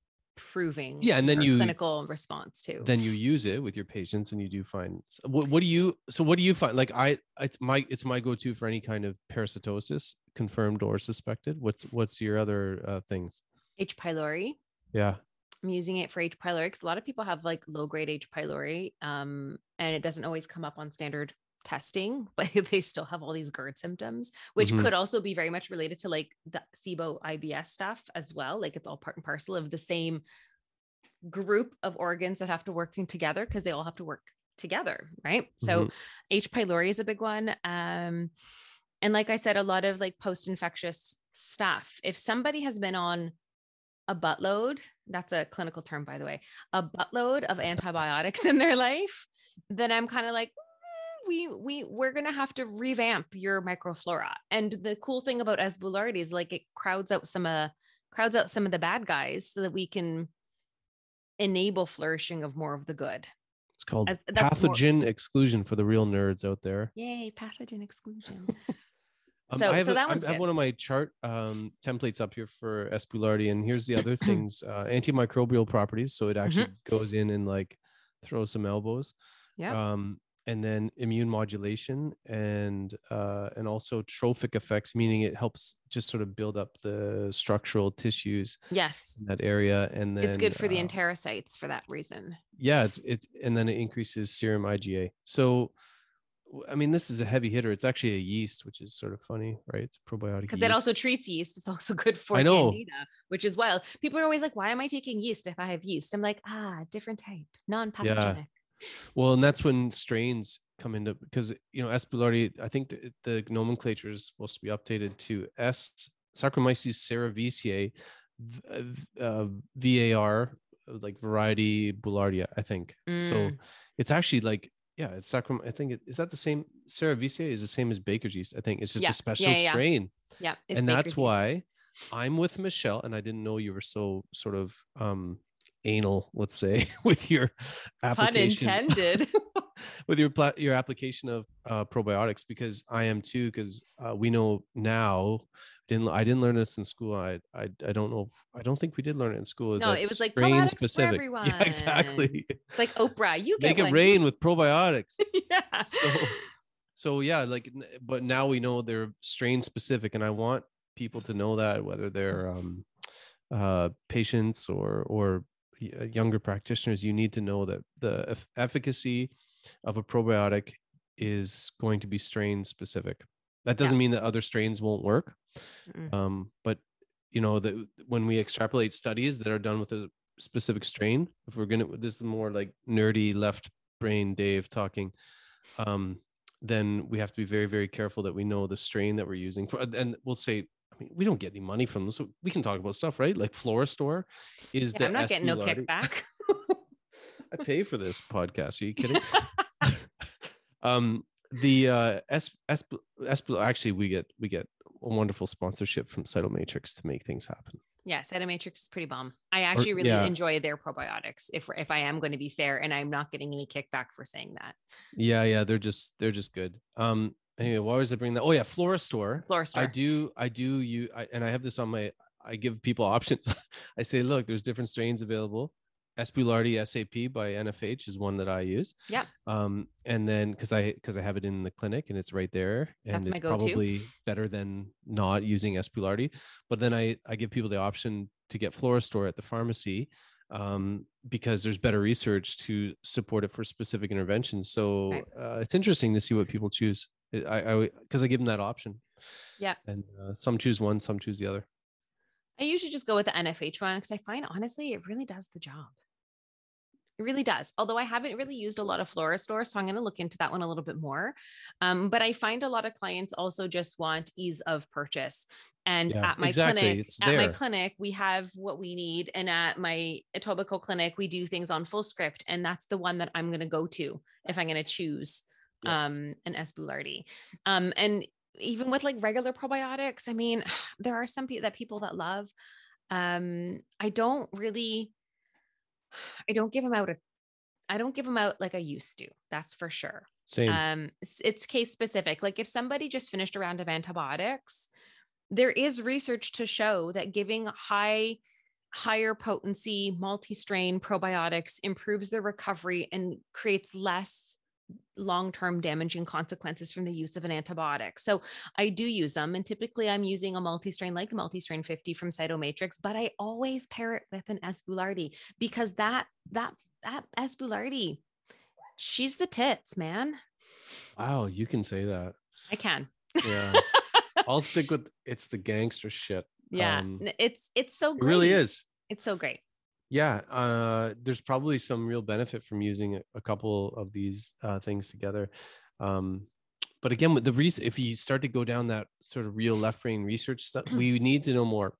proving. Yeah, and then you- clinical response too. then you use it with your patients and you do find what, what do you so what do you find like i it's my it's my go-to for any kind of parasitosis confirmed or suspected what's what's your other uh, things H. pylori. yeah I'm using it for H. pylori because a lot of people have like low grade H. pylori, um, and it doesn't always come up on standard testing, *laughs* but they still have all these GERD symptoms, which Mhm. could also be very much related to like the SIBO IBS stuff as well. Like it's all part and parcel of the same group of organs that have to working together because they all have to work together, right? So Mhm. H. pylori is a big one. Um, and like I said, a lot of like post infectious stuff. If somebody has been on a buttload, that's a clinical term, by the way, a buttload of *laughs* antibiotics in their life, then I'm kind of like, "Mm, we we we're gonna have to revamp your microflora. And the cool thing about S. is like it crowds out some uh crowds out some of the bad guys so that we can enable flourishing of more of the good. it's called As- that's more- pathogen exclusion for the real nerds out there Yay, pathogen exclusion. *laughs* Um, so I have, so a- that I have good. one of my chart um, templates up here for S. boulardii, and here's the other *clears throat* things: uh, antimicrobial properties. So it actually goes in and like throws some elbows. Yeah. Um, and then immune modulation and uh, and also trophic effects, meaning it helps just sort of build up the structural tissues yes. in that area. And then It's good for the uh, enterocytes for that reason. yeah it's it and then it increases serum iga so I mean this is a heavy hitter it's actually a yeast which is sort of funny right it's a probiotic because it also treats yeast. It's also *laughs* good for I know. candida, which is wild. People are always like, "Why am I taking yeast if I have yeast?" I'm like, "Ah, different type, non-pathogenic." Well and that's when strains come into because you know S. boulardii i think the, the nomenclature is supposed to be updated to s saccharomyces cerevisiae uh, var like variety boulardii i think so Mm. it's actually like yeah it's saccharom i think it is that the same cerevisiae is the same as baker's yeast i think it's just Yeah, a special yeah. strain Yeah, and that's yeast. why i'm with michelle and i didn't know you were so sort of um anal let's say *laughs* with your pun *laughs* intended. with your pla- your application of uh, probiotics because i am too because uh, we know now didn't I didn't learn this in school. I I I don't know. If, I don't think we did learn it in school. No, it was like strain specific. *laughs* for everyone. Yeah, exactly. It's like Oprah, you get Make it one. rain with probiotics. yeah. So, so yeah, like, but now we know they're strain specific, and I want people to know that whether they're um, uh, patients or or younger practitioners, you need to know that the efficacy of a probiotic is going to be strain specific. That doesn't mean that other strains won't work, Mm-mm. um, but you know that when we extrapolate studies that are done with a specific strain, if we're gonna, this is more like nerdy left brain Dave talking, um, then we have to be very very careful that we know the strain that we're using for, and we'll say. Mean, we don't get any money from them, so we can talk about stuff, right? Like Florastor is Yeah, the I'm not getting no S. boulardii- kickback. *laughs* I pay for this podcast. Are you kidding? *laughs* *laughs* um, the uh, S, S, S, actually, we get we get a wonderful sponsorship from Cytomatrix to make things happen. yeah, Cytomatrix is pretty bomb. I actually really yeah. enjoy their probiotics. If if I am going to be fair, and I'm not getting any kickback for saying that. Yeah, yeah, they're just they're just good. Um, anyway, why was I bringing that? Oh yeah, Florastor. Florastor. I do, I do. You I, and I have this on my. I give people *laughs* options. I say, look, there's different strains available. S. boulardii SAP by NFH is one that I use. Yeah. Um, and then because I because I have it in the clinic and it's right there, and That's it's probably better than not using S. boulardii. But then I I give people the option to get Florastor at the pharmacy um, because there's better research to support it for specific interventions. So Right. uh, it's interesting to see what people choose. I I because I give them that option. Yeah. And uh, some choose one, some choose the other. I usually just go with the NFH one because I find honestly it really does the job. It really does. Although I haven't really used a lot of Florastor, so I'm going to look into that one a little bit more. Um, but I find a lot of clients also just want ease of purchase. And Yeah, at my exactly. clinic, It's at my clinic, we have what we need, and at my Etobicoke clinic, we do things on Fullscript, and that's the one that I'm going to go to if I'm going to choose Yeah. um, an S. boulardii. Um, and even with like regular probiotics, I mean, *sighs* there are some people that people that love. Um, I don't really, *sighs* I don't give them out. A, I don't give them out like I used to. That's for sure. Same. Um, it's, it's case specific. Like if somebody just finished a round of antibiotics, there is research to show that giving high, higher potency multi-strain probiotics improves their recovery and creates less long-term damaging consequences from the use of an antibiotic. So I do use them and typically I'm using a multi-strain like the multi-strain 50 from Cytomatrix, but I always pair it with an S. boulardii because that that that S. boulardii she's the tits, man. wow, you can say that. I can. Yeah. *laughs* I'll stick with it's the gangster shit. yeah. Um, it's it's so it really is. It's so great. Yeah. Uh, there's probably some real benefit from using a, couple of these uh, things together. Um, but again, with the reason, if you start to go down that sort of real left brain research stuff, *clears throat* we need to know more.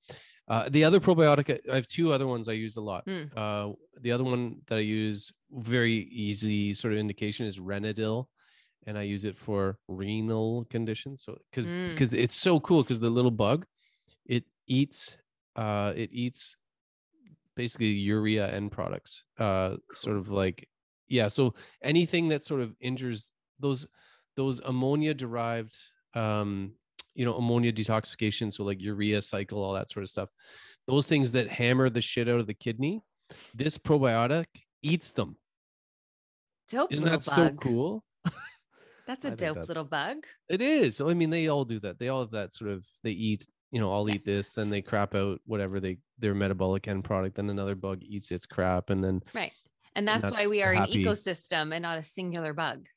Uh, the other probiotic, I- I have two other ones I use a lot. Mm. Uh, the other one that I use, very easy sort of indication, is Renadyl, and I use it for renal conditions. So because Mm. because it's so cool because the little bug, it eats uh, it eats basically urea end products. Uh, sort of like yeah. So anything that sort of injures those those ammonia derived um you know ammonia detoxification so like urea cycle all that sort of stuff those things that hammer the shit out of the kidney this probiotic eats them Dope isn't little that so cool That's *laughs* I a think dope that's- little bug. it is so i mean they all do that they all have that sort of they eat you know i'll Yeah. eat this then they crap out whatever they their metabolic end product then another bug eats its crap and then Right. And that's, why that's we are happy. an ecosystem and not a singular bug.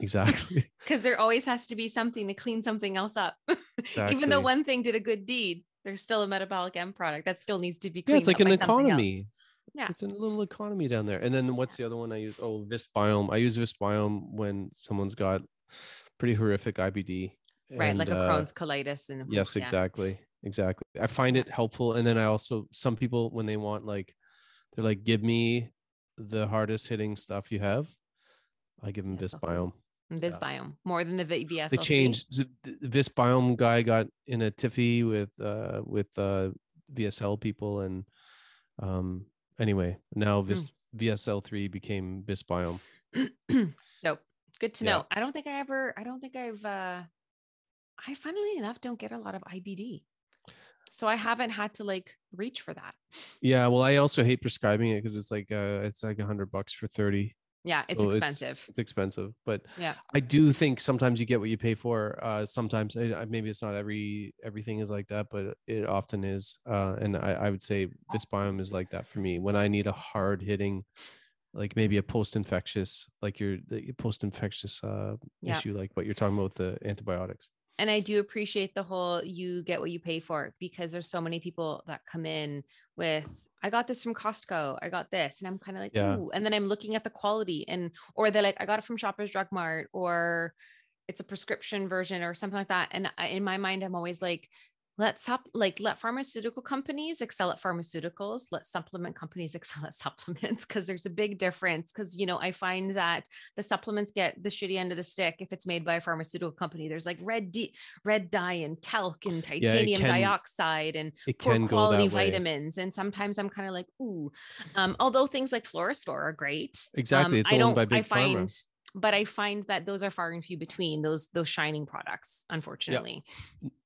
exactly *laughs* Because there always has to be something to clean something else up. *laughs* Even though one thing did a good deed, there's still a metabolic end product that still needs to be yeah it's like up an by something else. economy Yeah. it's a little economy down there and then what's the other one i use oh visbiome i use visbiome when someone's got pretty horrific ibd Right. like a uh, Crohn's colitis and yes yeah. exactly exactly i find it helpful and then i also some people when they want like they're like give me the hardest hitting stuff you have i give them That's so visbiome And Visbiome more than the VSL. they changed the visbiome guy got in a tiffy with uh with uh vsl people and um anyway now Hmm. vis vsl3 became visbiome *clears throat* nope. Good to Yeah. know. I don't think I ever, I don't think I've, uh, I funnily enough don't get a lot of IBD. So I haven't had to like reach for that. Yeah, well, I also hate prescribing it because it's like uh, it's like a hundred bucks for thirty. Yeah, it's So expensive. It's expensive, but Yeah. I do think sometimes you get what you pay for. Uh, sometimes I, I- maybe it's not every everything is like that, but it often is. Uh, and I, I would say Visbiome is like that for me. When I need a hard hitting, like maybe a post infectious, like your the post infectious uh, Yeah. issue, like what you're talking about with the antibiotics. And I do appreciate the whole you get what you pay for because there's so many people that come in with I got this from Costco. I got this. And I'm kind of like, Yeah. ooh. And then I'm looking at the quality and or they're like, I got it from Shoppers Drug Mart or it's a prescription version or something like that. And I, in my mind, I'm always like, let sup like let pharmaceutical companies excel at pharmaceuticals, let supplement companies *laughs* excel at supplements because there's a big difference. Cause you know, I find that the supplements get the shitty end of the stick if it's made by a pharmaceutical company. There's like red d red dye and talc and titanium can- dioxide and poor can quality that way. vitamins. And sometimes I'm kind of like, ooh. Um, although things like Florastor are great. Exactly, Um, it's I owned don't by I Big Pharma. But I find that those are far and few between those those shining products, unfortunately.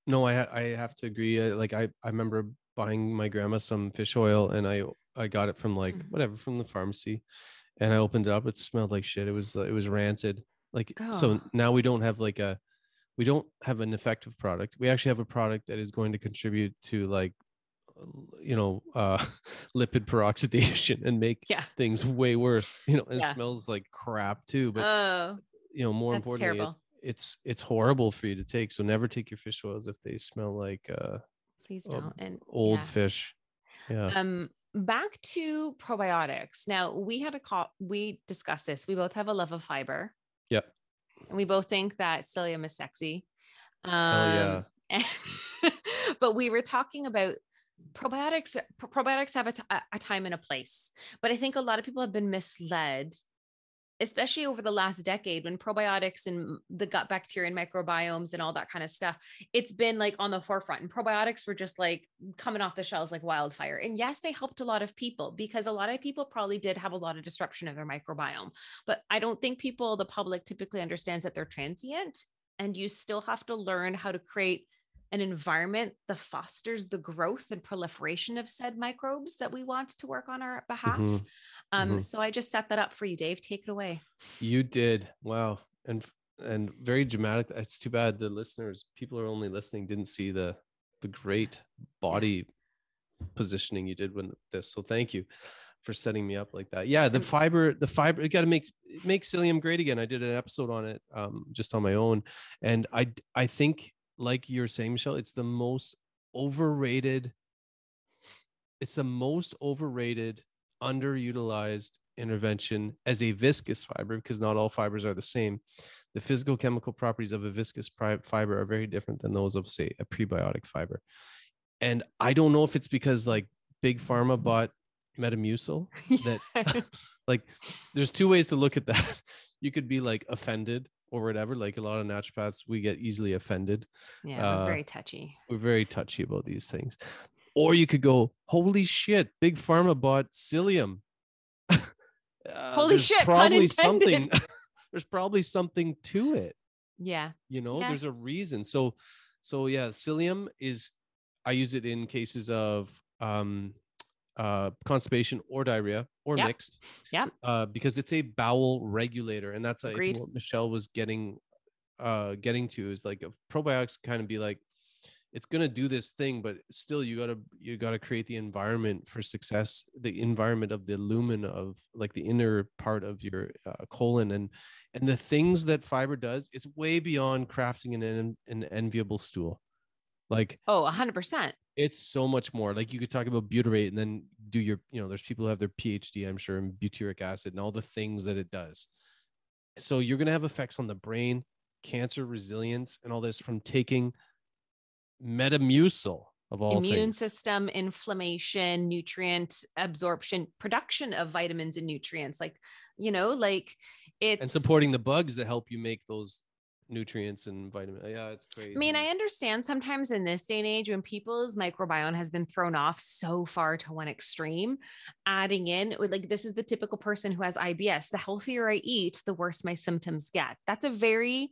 No, I I have to agree. uh, Like I I remember buying my grandma some fish oil, and I I got it from like Mhm. whatever from the pharmacy, and I opened it up. It smelled like shit. It was it was rancid. Like so Oh. now we don't have like a we don't have an effective product. We actually have a product that is going to contribute to like you know uh *laughs* lipid peroxidation and make Yeah. things way worse. You know, and Yeah. it smells like crap too. But oh, you know, more importantly, it- it's it's horrible for you to take. So never take your fish oils if they smell like uh Please oh, don't. And old yeah. fish. Yeah. Um, back to probiotics. Now we had a call. We discussed this. We both have a love of fiber, yep. and we both think that psyllium is sexy. Um, yeah. and- *laughs* but we were talking about probiotics. pro- Probiotics have a, t- a time and a place, but I think a lot of people have been misled. Especially over the last decade, when probiotics and the gut bacteria and microbiomes and all that kind of stuff, it's been like on the forefront. And probiotics were just like coming off the shelves like wildfire. And yes, they helped a lot of people because a lot of people probably did have a lot of disruption of their microbiome. But I don't think people, the public typically understands that they're transient and you still have to learn how to create an environment that fosters the growth and proliferation of said microbes that we want to work on our behalf. Mhm, Um, mhm. so I just set that up for you, Dave. Take it away. You did. Wow. And and very dramatic. It's too bad the listeners, people are only listening, didn't see the the great body positioning you did with this. So thank you for setting me up like that. Yeah, the fiber, the fiber, it got to make make psyllium great again. I did an episode on it um, just on my own, and I I think like you're saying, Michelle, it's the most overrated. It's the most overrated, underutilized intervention as a viscous fiber because not all fibers are the same. The physical chemical properties of a viscous fiber are very different than those of, say, a prebiotic fiber. And I don't know if it's because like big pharma bought Metamucil *laughs* that *laughs* like there's two ways to look at that. You could be like offended or whatever. Like a lot of naturopaths, we get easily offended. yeah, we're uh, very touchy. We're very touchy about these things. Or you could go, holy shit, big pharma bought psyllium. *laughs* Uh, Holy shit, Probably something. *laughs* there's probably something to it. Yeah. You know, Yeah. there's a reason. So, so yeah, psyllium is. I use it in cases of um, uh, constipation or diarrhea or Yep. mixed. Yeah. Uh, because it's a bowel regulator, and that's think Agreed. what Michelle was getting, uh, getting to is like probiotics kind of be like, it's gonna do this thing, but still you gotta you gotta create the environment for success, the environment of the lumen of like the inner part of your uh, colon and and the things that fiber does, it's way beyond crafting an an enviable stool. Like Oh, a hundred percent. It's so much more. Like you could talk about butyrate and then do your, you know, there's people who have their PhD, I'm sure, in butyric acid and all the things that it does. So you're gonna have effects on the brain, cancer resilience, and all this from taking Metamucil of all Immune things. system, inflammation, nutrient absorption, production of vitamins and nutrients. Like, you know, like it's and supporting the bugs that help you make those nutrients and vitamin. Yeah, it's crazy. I mean, I understand sometimes in this day and age when people's microbiome has been thrown off so far to one extreme, adding in like this is the typical person who has IBS. The healthier I eat, the worse my symptoms get. That's a very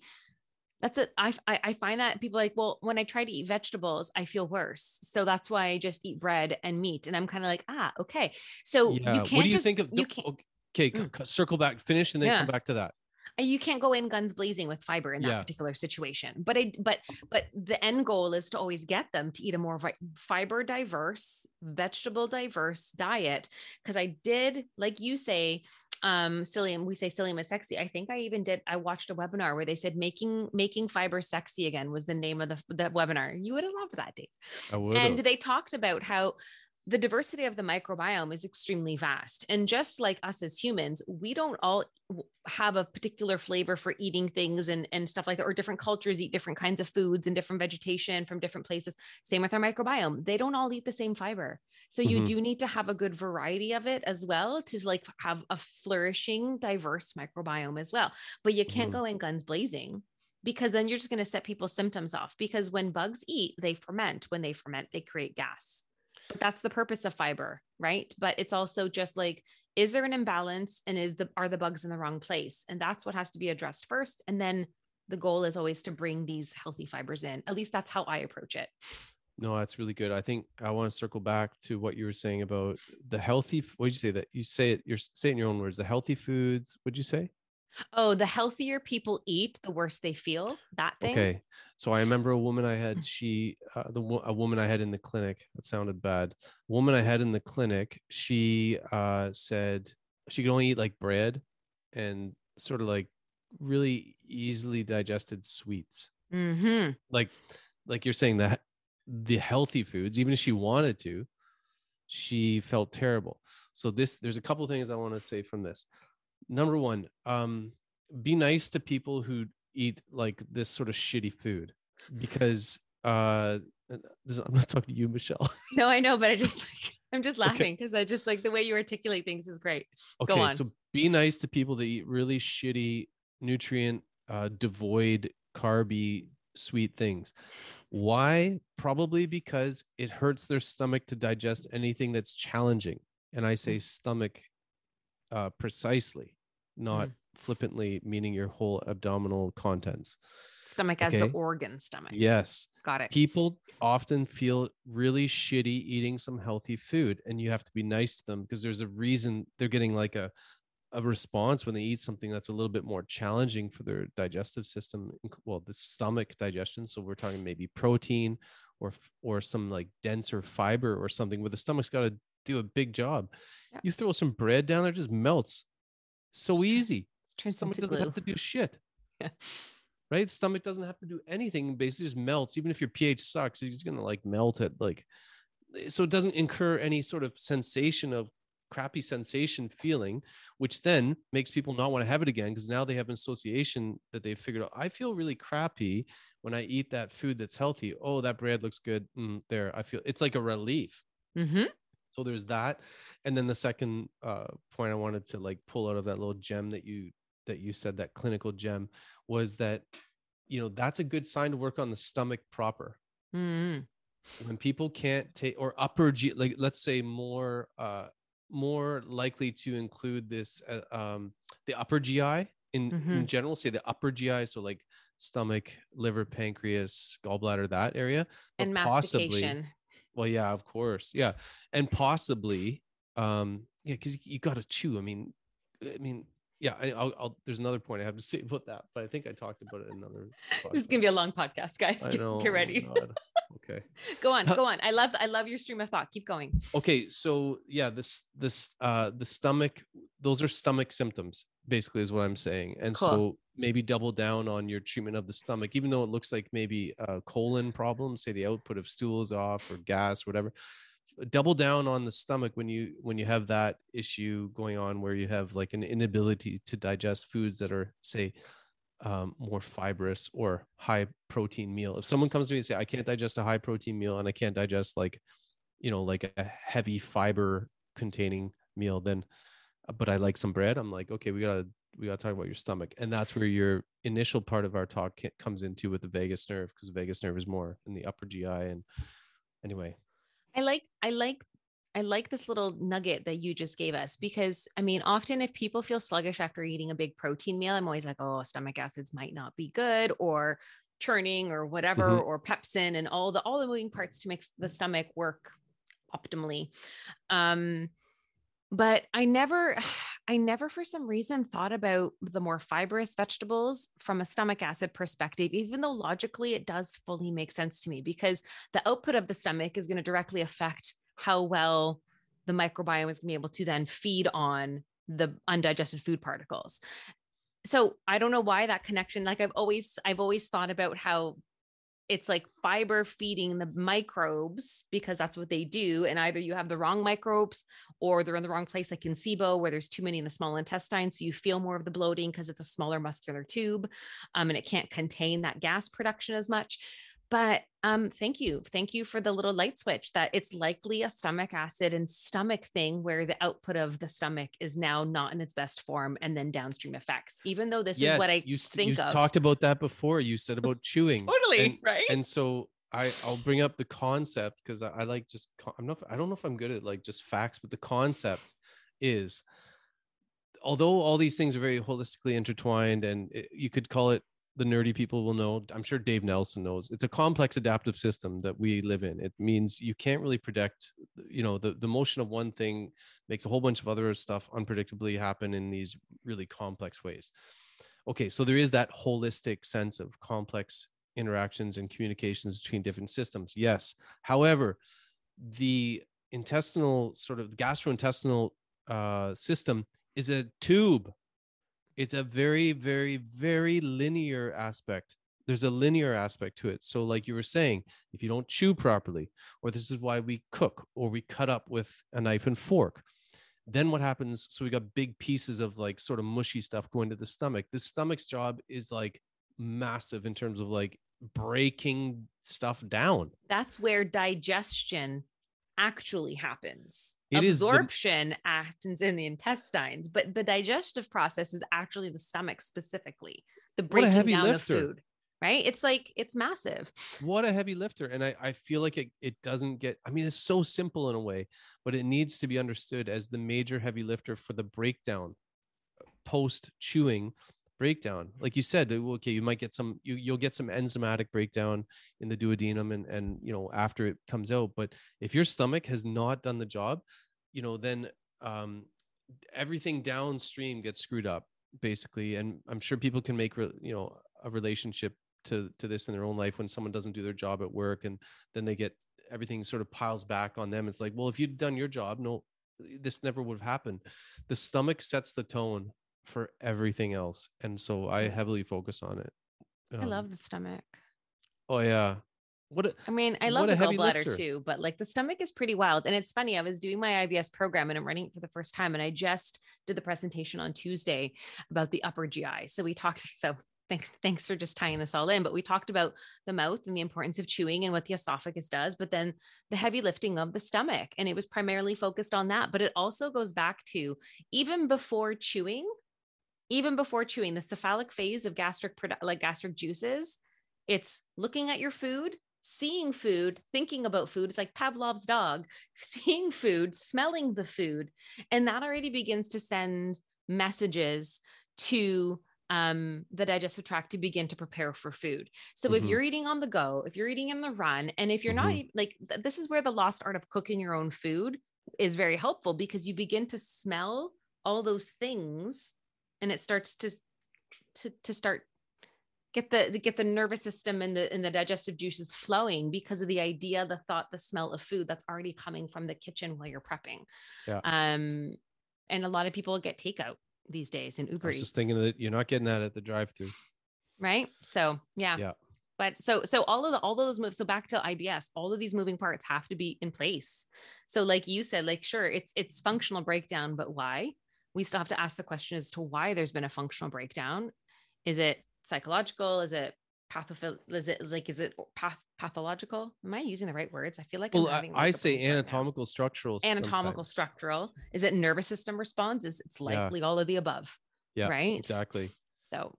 That's it. I, find that people like, well, when I try to eat vegetables, I feel worse. So that's why I just eat bread and meat. And I'm kind of like, ah, okay. So you can't what do you just, think of you can't okay Mm. circle back finish and then Yeah. come back to that you can't go in guns blazing with fiber in that Yeah. particular situation but i but but the end goal is to always get them to eat a more fiber diverse vegetable diverse diet. Because i did like you say um psyllium we say psyllium is sexy. I think i even did i watched a webinar where they said making making fiber sexy again was the name of the, the webinar. You would have loved that dave. I would and they talked about how the diversity of the microbiome is extremely vast. And just like us as humans, we don't all have a particular flavor for eating things and, and stuff like that, or different cultures eat different kinds of foods and different vegetation from different places. Same with our microbiome. They don't all eat the same fiber. So you Mhm. do need to have a good variety of it as well to like have a flourishing, diverse microbiome as well. But you can't Mhm. go in guns blazing because then you're just going to set people's symptoms off because when bugs eat they ferment when they ferment they create gas that's the purpose of fiber right but it's also just like is there an imbalance and is the are the bugs in the wrong place and that's what has to be addressed first and then the goal is always to bring these healthy fibers in at least that's how i approach it No, that's really good. I think I want to circle back to what you were saying about the healthy. what did you say that you say it? You're s- say it in your own words. The healthy foods. What'd you say? Oh the healthier people eat the worse they feel that thing Okay. So I remember a woman I had. She, uh, the a woman I had in the clinic. That sounded bad. A woman I had in the clinic. She uh, said she could only eat like bread and sort of like really easily digested sweets. mm-hmm. like like you're saying that the healthy foods even if she wanted to she felt terrible so this there's a couple things i want to say from this number one um be nice to people who eat like this sort of shitty food because uh i'm not talking to you michelle. *laughs* No i know but i just like i'm just laughing because i just like the way you articulate things is great. Go okay on. so be nice to people that eat really shitty nutrient uh devoid carby sweet things. Why? Probably because it hurts their stomach to digest anything that's challenging and i say stomach uh precisely not mm. flippantly meaning your whole abdominal contents. Stomach as the organ stomach. Yes. Got it. People often feel really shitty eating some healthy food and you have to be nice to them because there's a reason they're getting like a a response when they eat something that's a little bit more challenging for their digestive system well the stomach digestion. So we're talking maybe protein or or some like denser fiber or something where the stomach's got to do a big job. Yeah. you throw some bread down there it just melts so Just easy. stomach doesn't glue. have to do shit. *laughs* Yeah. right? Stomach doesn't have to do anything. Basically just melts. Even if your ph sucks it's gonna like melt it like so it doesn't incur any sort of sensation of crappy sensation feeling which then makes people not want to have it again because now they have an association that they've figured out i feel really crappy when i eat that food that's healthy. Oh that bread looks good. Mm, there i feel it's like a relief. Mm-hmm. So there's that and then the second uh, point i wanted to like pull out of that little gem that you that you said that clinical gem was that you know that's a good sign to work on the stomach proper Mm-hmm. when people can't take or upper G, like let's say more uh more likely to include this uh, um the upper gi in in Mhm. general say the upper gi so like stomach liver pancreas gallbladder that area and possibly- mastication well, yeah, of course. Yeah. And possibly, um, yeah, because you, got to chew. I mean, I mean, yeah, I, I'll, I'll, there's another point I have to *laughs* say about that, but I think I talked about it in another. *laughs* this is gonna be a long podcast guys get, get oh ready God. Okay. *laughs* go on go on i love i love your stream of thought keep going Okay. So yeah, this, this, uh, the stomach, those are stomach symptoms, basically, is what I'm saying. And Cool. so maybe double down on your treatment of the stomach, even though it looks like maybe a colon problem, say the output of stool is off or gas, whatever. Double down on the stomach when you when you have that issue going on where you have like an inability to digest foods that are say um, more fibrous or high protein meal. If someone comes to me and say I can't digest a high protein meal and I can't digest like you know like a heavy fiber containing meal, then but I like some bread. I'm like okay, we gotta we gotta talk about your stomach, and that's where your initial part of our talk comes into with the vagus nerve because vagus nerve is more in the upper GI and anyway. I like i like I like this little nugget that you just gave us because I mean, often if people feel sluggish after eating a big protein meal, I'm always like, oh, stomach acids might not be good, or churning, or whatever, Mhm. or pepsin, and all the all the moving parts to make the stomach work optimally. Um, but I never, *sighs* I never for some reason thought about the more fibrous vegetables from a stomach acid perspective, even though logically it does fully make sense to me because the output of the stomach is going to directly affect how well the microbiome is going to be able to then feed on the undigested food particles. So I don't know why that connection, like I've always, I've always thought about how it's like fiber feeding the microbes because that's what they do. And either you have the wrong microbes or they're in the wrong place, like in SIBO, where there's too many in the small intestine. So you feel more of the bloating because it's a smaller muscular tube um, and it can't contain that gas production as much. But um, thank you. Thank you for the little light switch that it's likely a stomach acid and stomach thing where the output of the stomach is now not in its best form and then downstream effects. Even though this is what I you, think you of. talked about that before. You said about chewing. totally, and- right? and so I I'll bring up the concept because I, I like just I'm not I don't know if I'm good at like just facts, but the concept is although all these things are very holistically intertwined and it, you could call it the nerdy people will know i'm sure dave nelson knows it's a complex adaptive system that we live in. It means you can't really predict you know the, the motion of one thing makes a whole bunch of other stuff unpredictably happen in these really complex ways. Okay so there is that holistic sense of complex interactions and communications between different systems yes. However the intestinal sort of gastrointestinal uh, system is a tube it's a very very very linear aspect. There's a linear aspect to it. So like you were saying if you don't chew properly or this is why we cook or we cut up with a knife and fork then what happens? So we got big pieces of like sort of mushy stuff going to the stomach. The stomach's job is like massive in terms of like breaking stuff down. That's where digestion actually happens. It is the- Absorption happens in the intestines, but the digestive process is actually the stomach specifically, the breaking heavy down lifter. of food. Right? It's like it's massive. what a heavy lifter and I, I feel like it, it doesn't get i mean it's so simple in a way but it needs to be understood as the major heavy lifter for the breakdown post chewing breakdown. Like you said uh, okay you might get some you, you'll get some enzymatic breakdown in the duodenum and and you know after it comes out but if your stomach has not done the job you know then um everything downstream gets screwed up basically and i'm sure people can make re- you know a relationship to to this in their own life when someone doesn't do their job at work and then they get everything sort of piles back on them. It's like well if you'd done your job no this never would have happened. The stomach sets the tone for everything else and so i heavily focus on it I Um, love the stomach. oh yeah what a, I mean, I love the heavy gallbladder lifter. too, but like the stomach is pretty wild. And it's funny, I was doing my IBS program and I'm running it for the first time. And I just did the presentation on Tuesday about the upper GI. So we talked, *laughs* so thanks, thanks for just tying this all in. But we talked about the mouth and the importance of chewing and what the esophagus does, but then the heavy lifting of the stomach. And it was primarily focused on that. But it also goes back to even before chewing, even before chewing, the cephalic phase of gastric like gastric juices, it's looking at your food, seeing food, thinking about food. It's like Pavlov's dog, *laughs* seeing food, smelling the food, and that already begins to send messages to um, the digestive tract to begin to prepare for food. So if Mhm. you're eating on the go, if you're eating in the run, and if you're not Mhm. eat- like th- this is where the lost art of cooking your own food is very helpful because you begin to smell all those things and it starts to to to start get the get the nervous system and the and the digestive juices flowing because of the idea the thought the smell of food that's already coming from the kitchen while you're prepping. Yeah. um and a lot of people get takeout these days in i uber was Eats, just thinking that you're not getting that at the drive-through. Right? So yeah. Yeah. but so so all of the all those moves so back to ibs all of these moving parts have to be in place. So like you said like sure it's it's functional breakdown but why we still have to ask the question as to why there's been a functional breakdown. Is it psychological? Is it pathophil is it like is it path pathological? Am i using the right words? I feel like well I'm i, having, like, a say brain fart now. anatomical structural anatomical sometimes. structural. Is it nervous system response? Is it's Yeah. likely all of the above yeah right? exactly. So.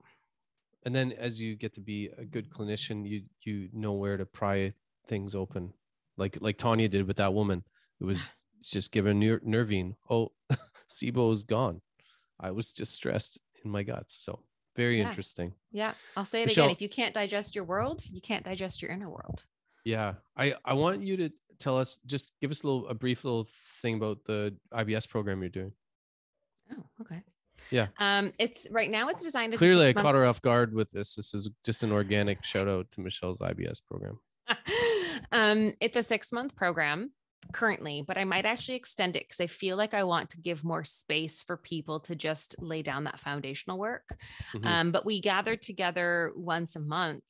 And then as you get to be a good clinician you you know where to pry things open. Like like tanya did with that woman. It was *sighs* just give a ner- Nervine. Oh, *laughs* SIBO is gone. I was just stressed in my guts. So very Yeah. interesting. Yeah. I'll say it Michelle- again. If you can't digest your world, you can't digest your inner world. Yeah, I I want you to tell us just give us a little a brief little thing about the IBS program you're doing. Oh, okay. Yeah. Um, it's right now it's designed as Clearly, I six-month- caught her off guard with this. This is just an organic *laughs* shout out to Michelle's IBS program. *laughs* um, it's a six month program currently, but I might actually extend it because I feel like I want to give more space for people to just lay down that foundational work. Mhm. Um, but we gather together once a month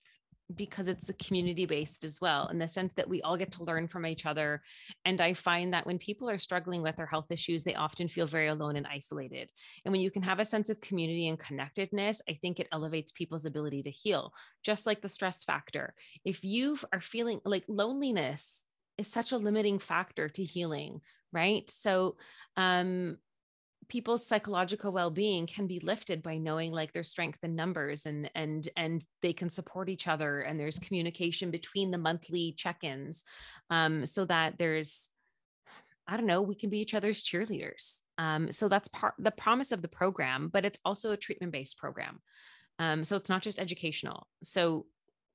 because it's a community based as well, in the sense that we all get to learn from each other. And I find that when people are struggling with their health issues, they often feel very alone and isolated. And when you can have a sense of community and connectedness, I think it elevates people's ability to heal, just like the stress factor. If you are feeling like loneliness is such a limiting factor to healing, right? So, um, people's psychological well-being can be lifted by knowing like their strength in numbers and and and they can support each other and there's communication between the monthly check-ins um, so that there's i don't know we can be each other's cheerleaders. Um, so that's part the promise of the program but it's also a treatment-based program. Um, so it's not just educational. So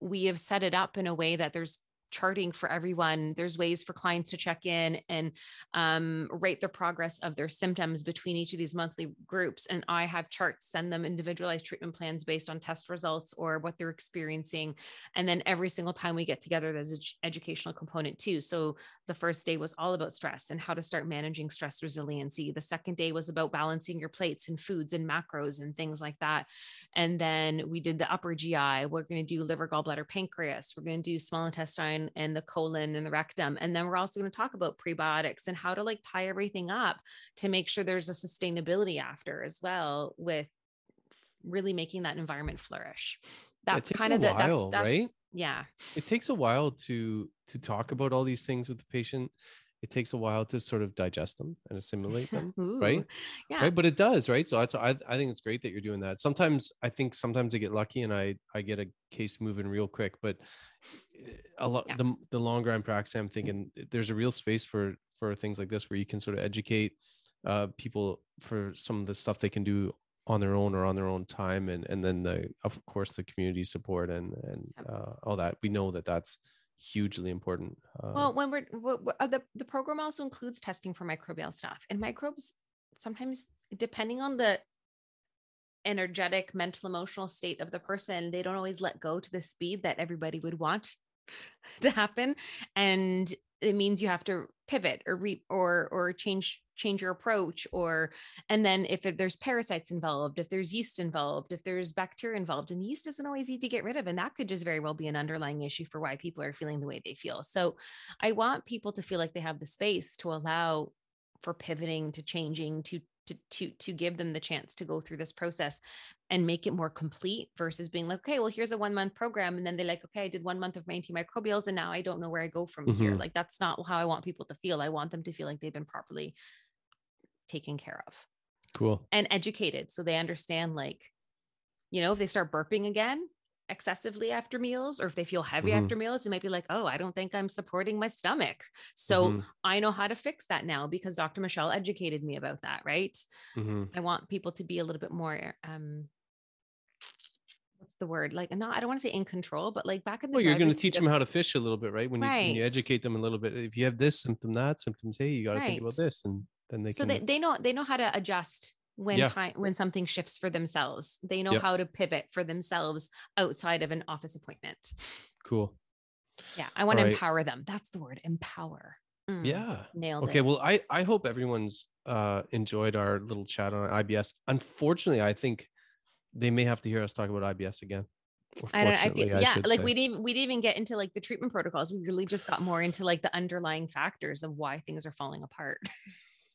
we have set it up in a way that there's charting for everyone there's ways for clients to check in and um, rate the progress of their symptoms between each of these monthly groups. And I have charts, send them individualized treatment plans based on test results or what they're experiencing. And then every single time we get together, there's an educational component too. So the first day was all about stress and how to start managing stress resiliency. The second day was about balancing your plates and foods and macros and things like that. And then we did the upper GI. We're going to do liver, gallbladder, pancreas. We're going to do small intestine and the colon and the rectum. And then we're also going to talk about prebiotics and how to like tie everything up to make sure there's a sustainability after as well with really making that environment flourish. That's kind of the that's, that's right? Yeah. It takes a while to to talk about all these things with the patient. It takes a while to sort of digest them and assimilate *laughs* them. right? Yeah. right but it does right so that's I, I think it's great that you're doing that sometimes i think sometimes i get lucky and i i get a case moving real quick but eh, a lot Yeah. the, the longer i'm practicing i'm thinking there's a real space for for things like this where you can sort of educate uh people for some of the stuff they can do on their own or on their own time and and then the of course the community support and and uh, all that. We know that that's hugely important uh, Well, when we're what, what- uh, the the program also includes testing for microbial stuff, and microbes sometimes, depending on the energetic, mental, emotional state of the person, they don't always let go to the speed that everybody would want *laughs* to happen, and it means you have to pivot or re or or change change your approach or and then if there's parasites involved if there's yeast involved if there's bacteria involved and yeast isn't always easy to get rid of and that could just very well be an underlying issue for why people are feeling the way they feel. So I want people to feel like they have the space to allow for pivoting to changing to to to to give them the chance to go through this process and make it more complete versus being like okay well here's a one month program and then they're like okay I did one month of my antimicrobials and now I don't know where I go from here. Mhm. like that's not how I want people to feel. I want them to feel like they've been properly taken care of cool. and educated. So they understand like you know if they start burping again excessively after meals or if they feel heavy Mhm. after meals they might be like oh i don't think i'm supporting my stomach. So Mhm, i know how to fix that now because dr michelle educated me about that right? Mhm. i want people to be a little bit more um what's the word? Like not i don't want to say in control but like back in the well you're going to teach them how to fish a little bit right? When you, when you educate them a little bit if you have this symptom that symptoms hey you got to think about this and then they so can they, they know they know how to adjust when Yeah. time when something shifts for themselves they know Yep. how to pivot for themselves outside of an office appointment cool yeah i want to Alright. empower them that's the word empower Mm, yeah nailed okay it well i i hope everyone's uh enjoyed our little chat on ibs unfortunately i think they may have to hear us talk about ibs again I don't. I fortunately, feel yeah. should Like say. we didn't. We didn't even get into like the treatment protocols. We really just got more into like the underlying factors of why things are falling apart. *laughs*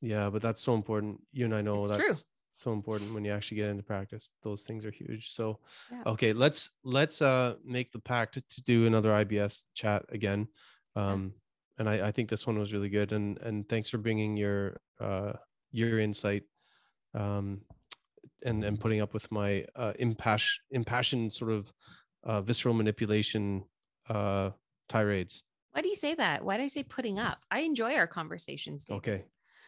yeah but that's so important you and i know It's that's true. so important when you actually get into practice those things are huge so Yeah. okay let's let's uh make the pact to do another ibs chat again um and I, I think this one was really good and and thanks for bringing your uh your insight um and and putting up with my uh impass impassioned sort of uh visceral manipulation uh tirades Why do you say that? Why did I say putting up? I enjoy our conversations. Dave. Okay,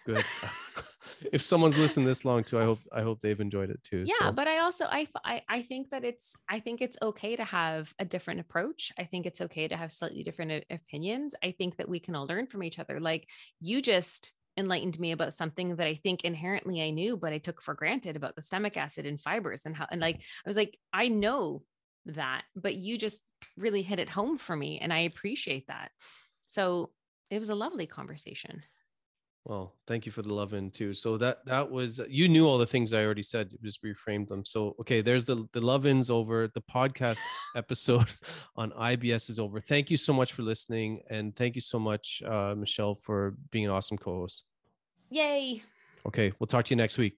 good. *laughs* if someone's listened this long too, I hope I hope they've enjoyed it too. Yeah, so. but I also I I think that it's I think it's okay to have a different approach. I think it's okay to have slightly different opinions. I think that we can all learn from each other. Like you just enlightened me about something that I think inherently I knew, but I took for granted about the stomach acid and fibers and how and like I was like I know that, but you just really hit it home for me, and I appreciate that. So it was a lovely conversation. Well, thank you for the love in too. So that that was you knew all the things I already said. You just reframed them. So okay, there's the the love ins over. The podcast *laughs* episode *laughs* on IBS is over. Thank you so much for listening, and thank you so much, uh, Michelle, for being an awesome co-host. Yay. Okay, we'll talk to you next week.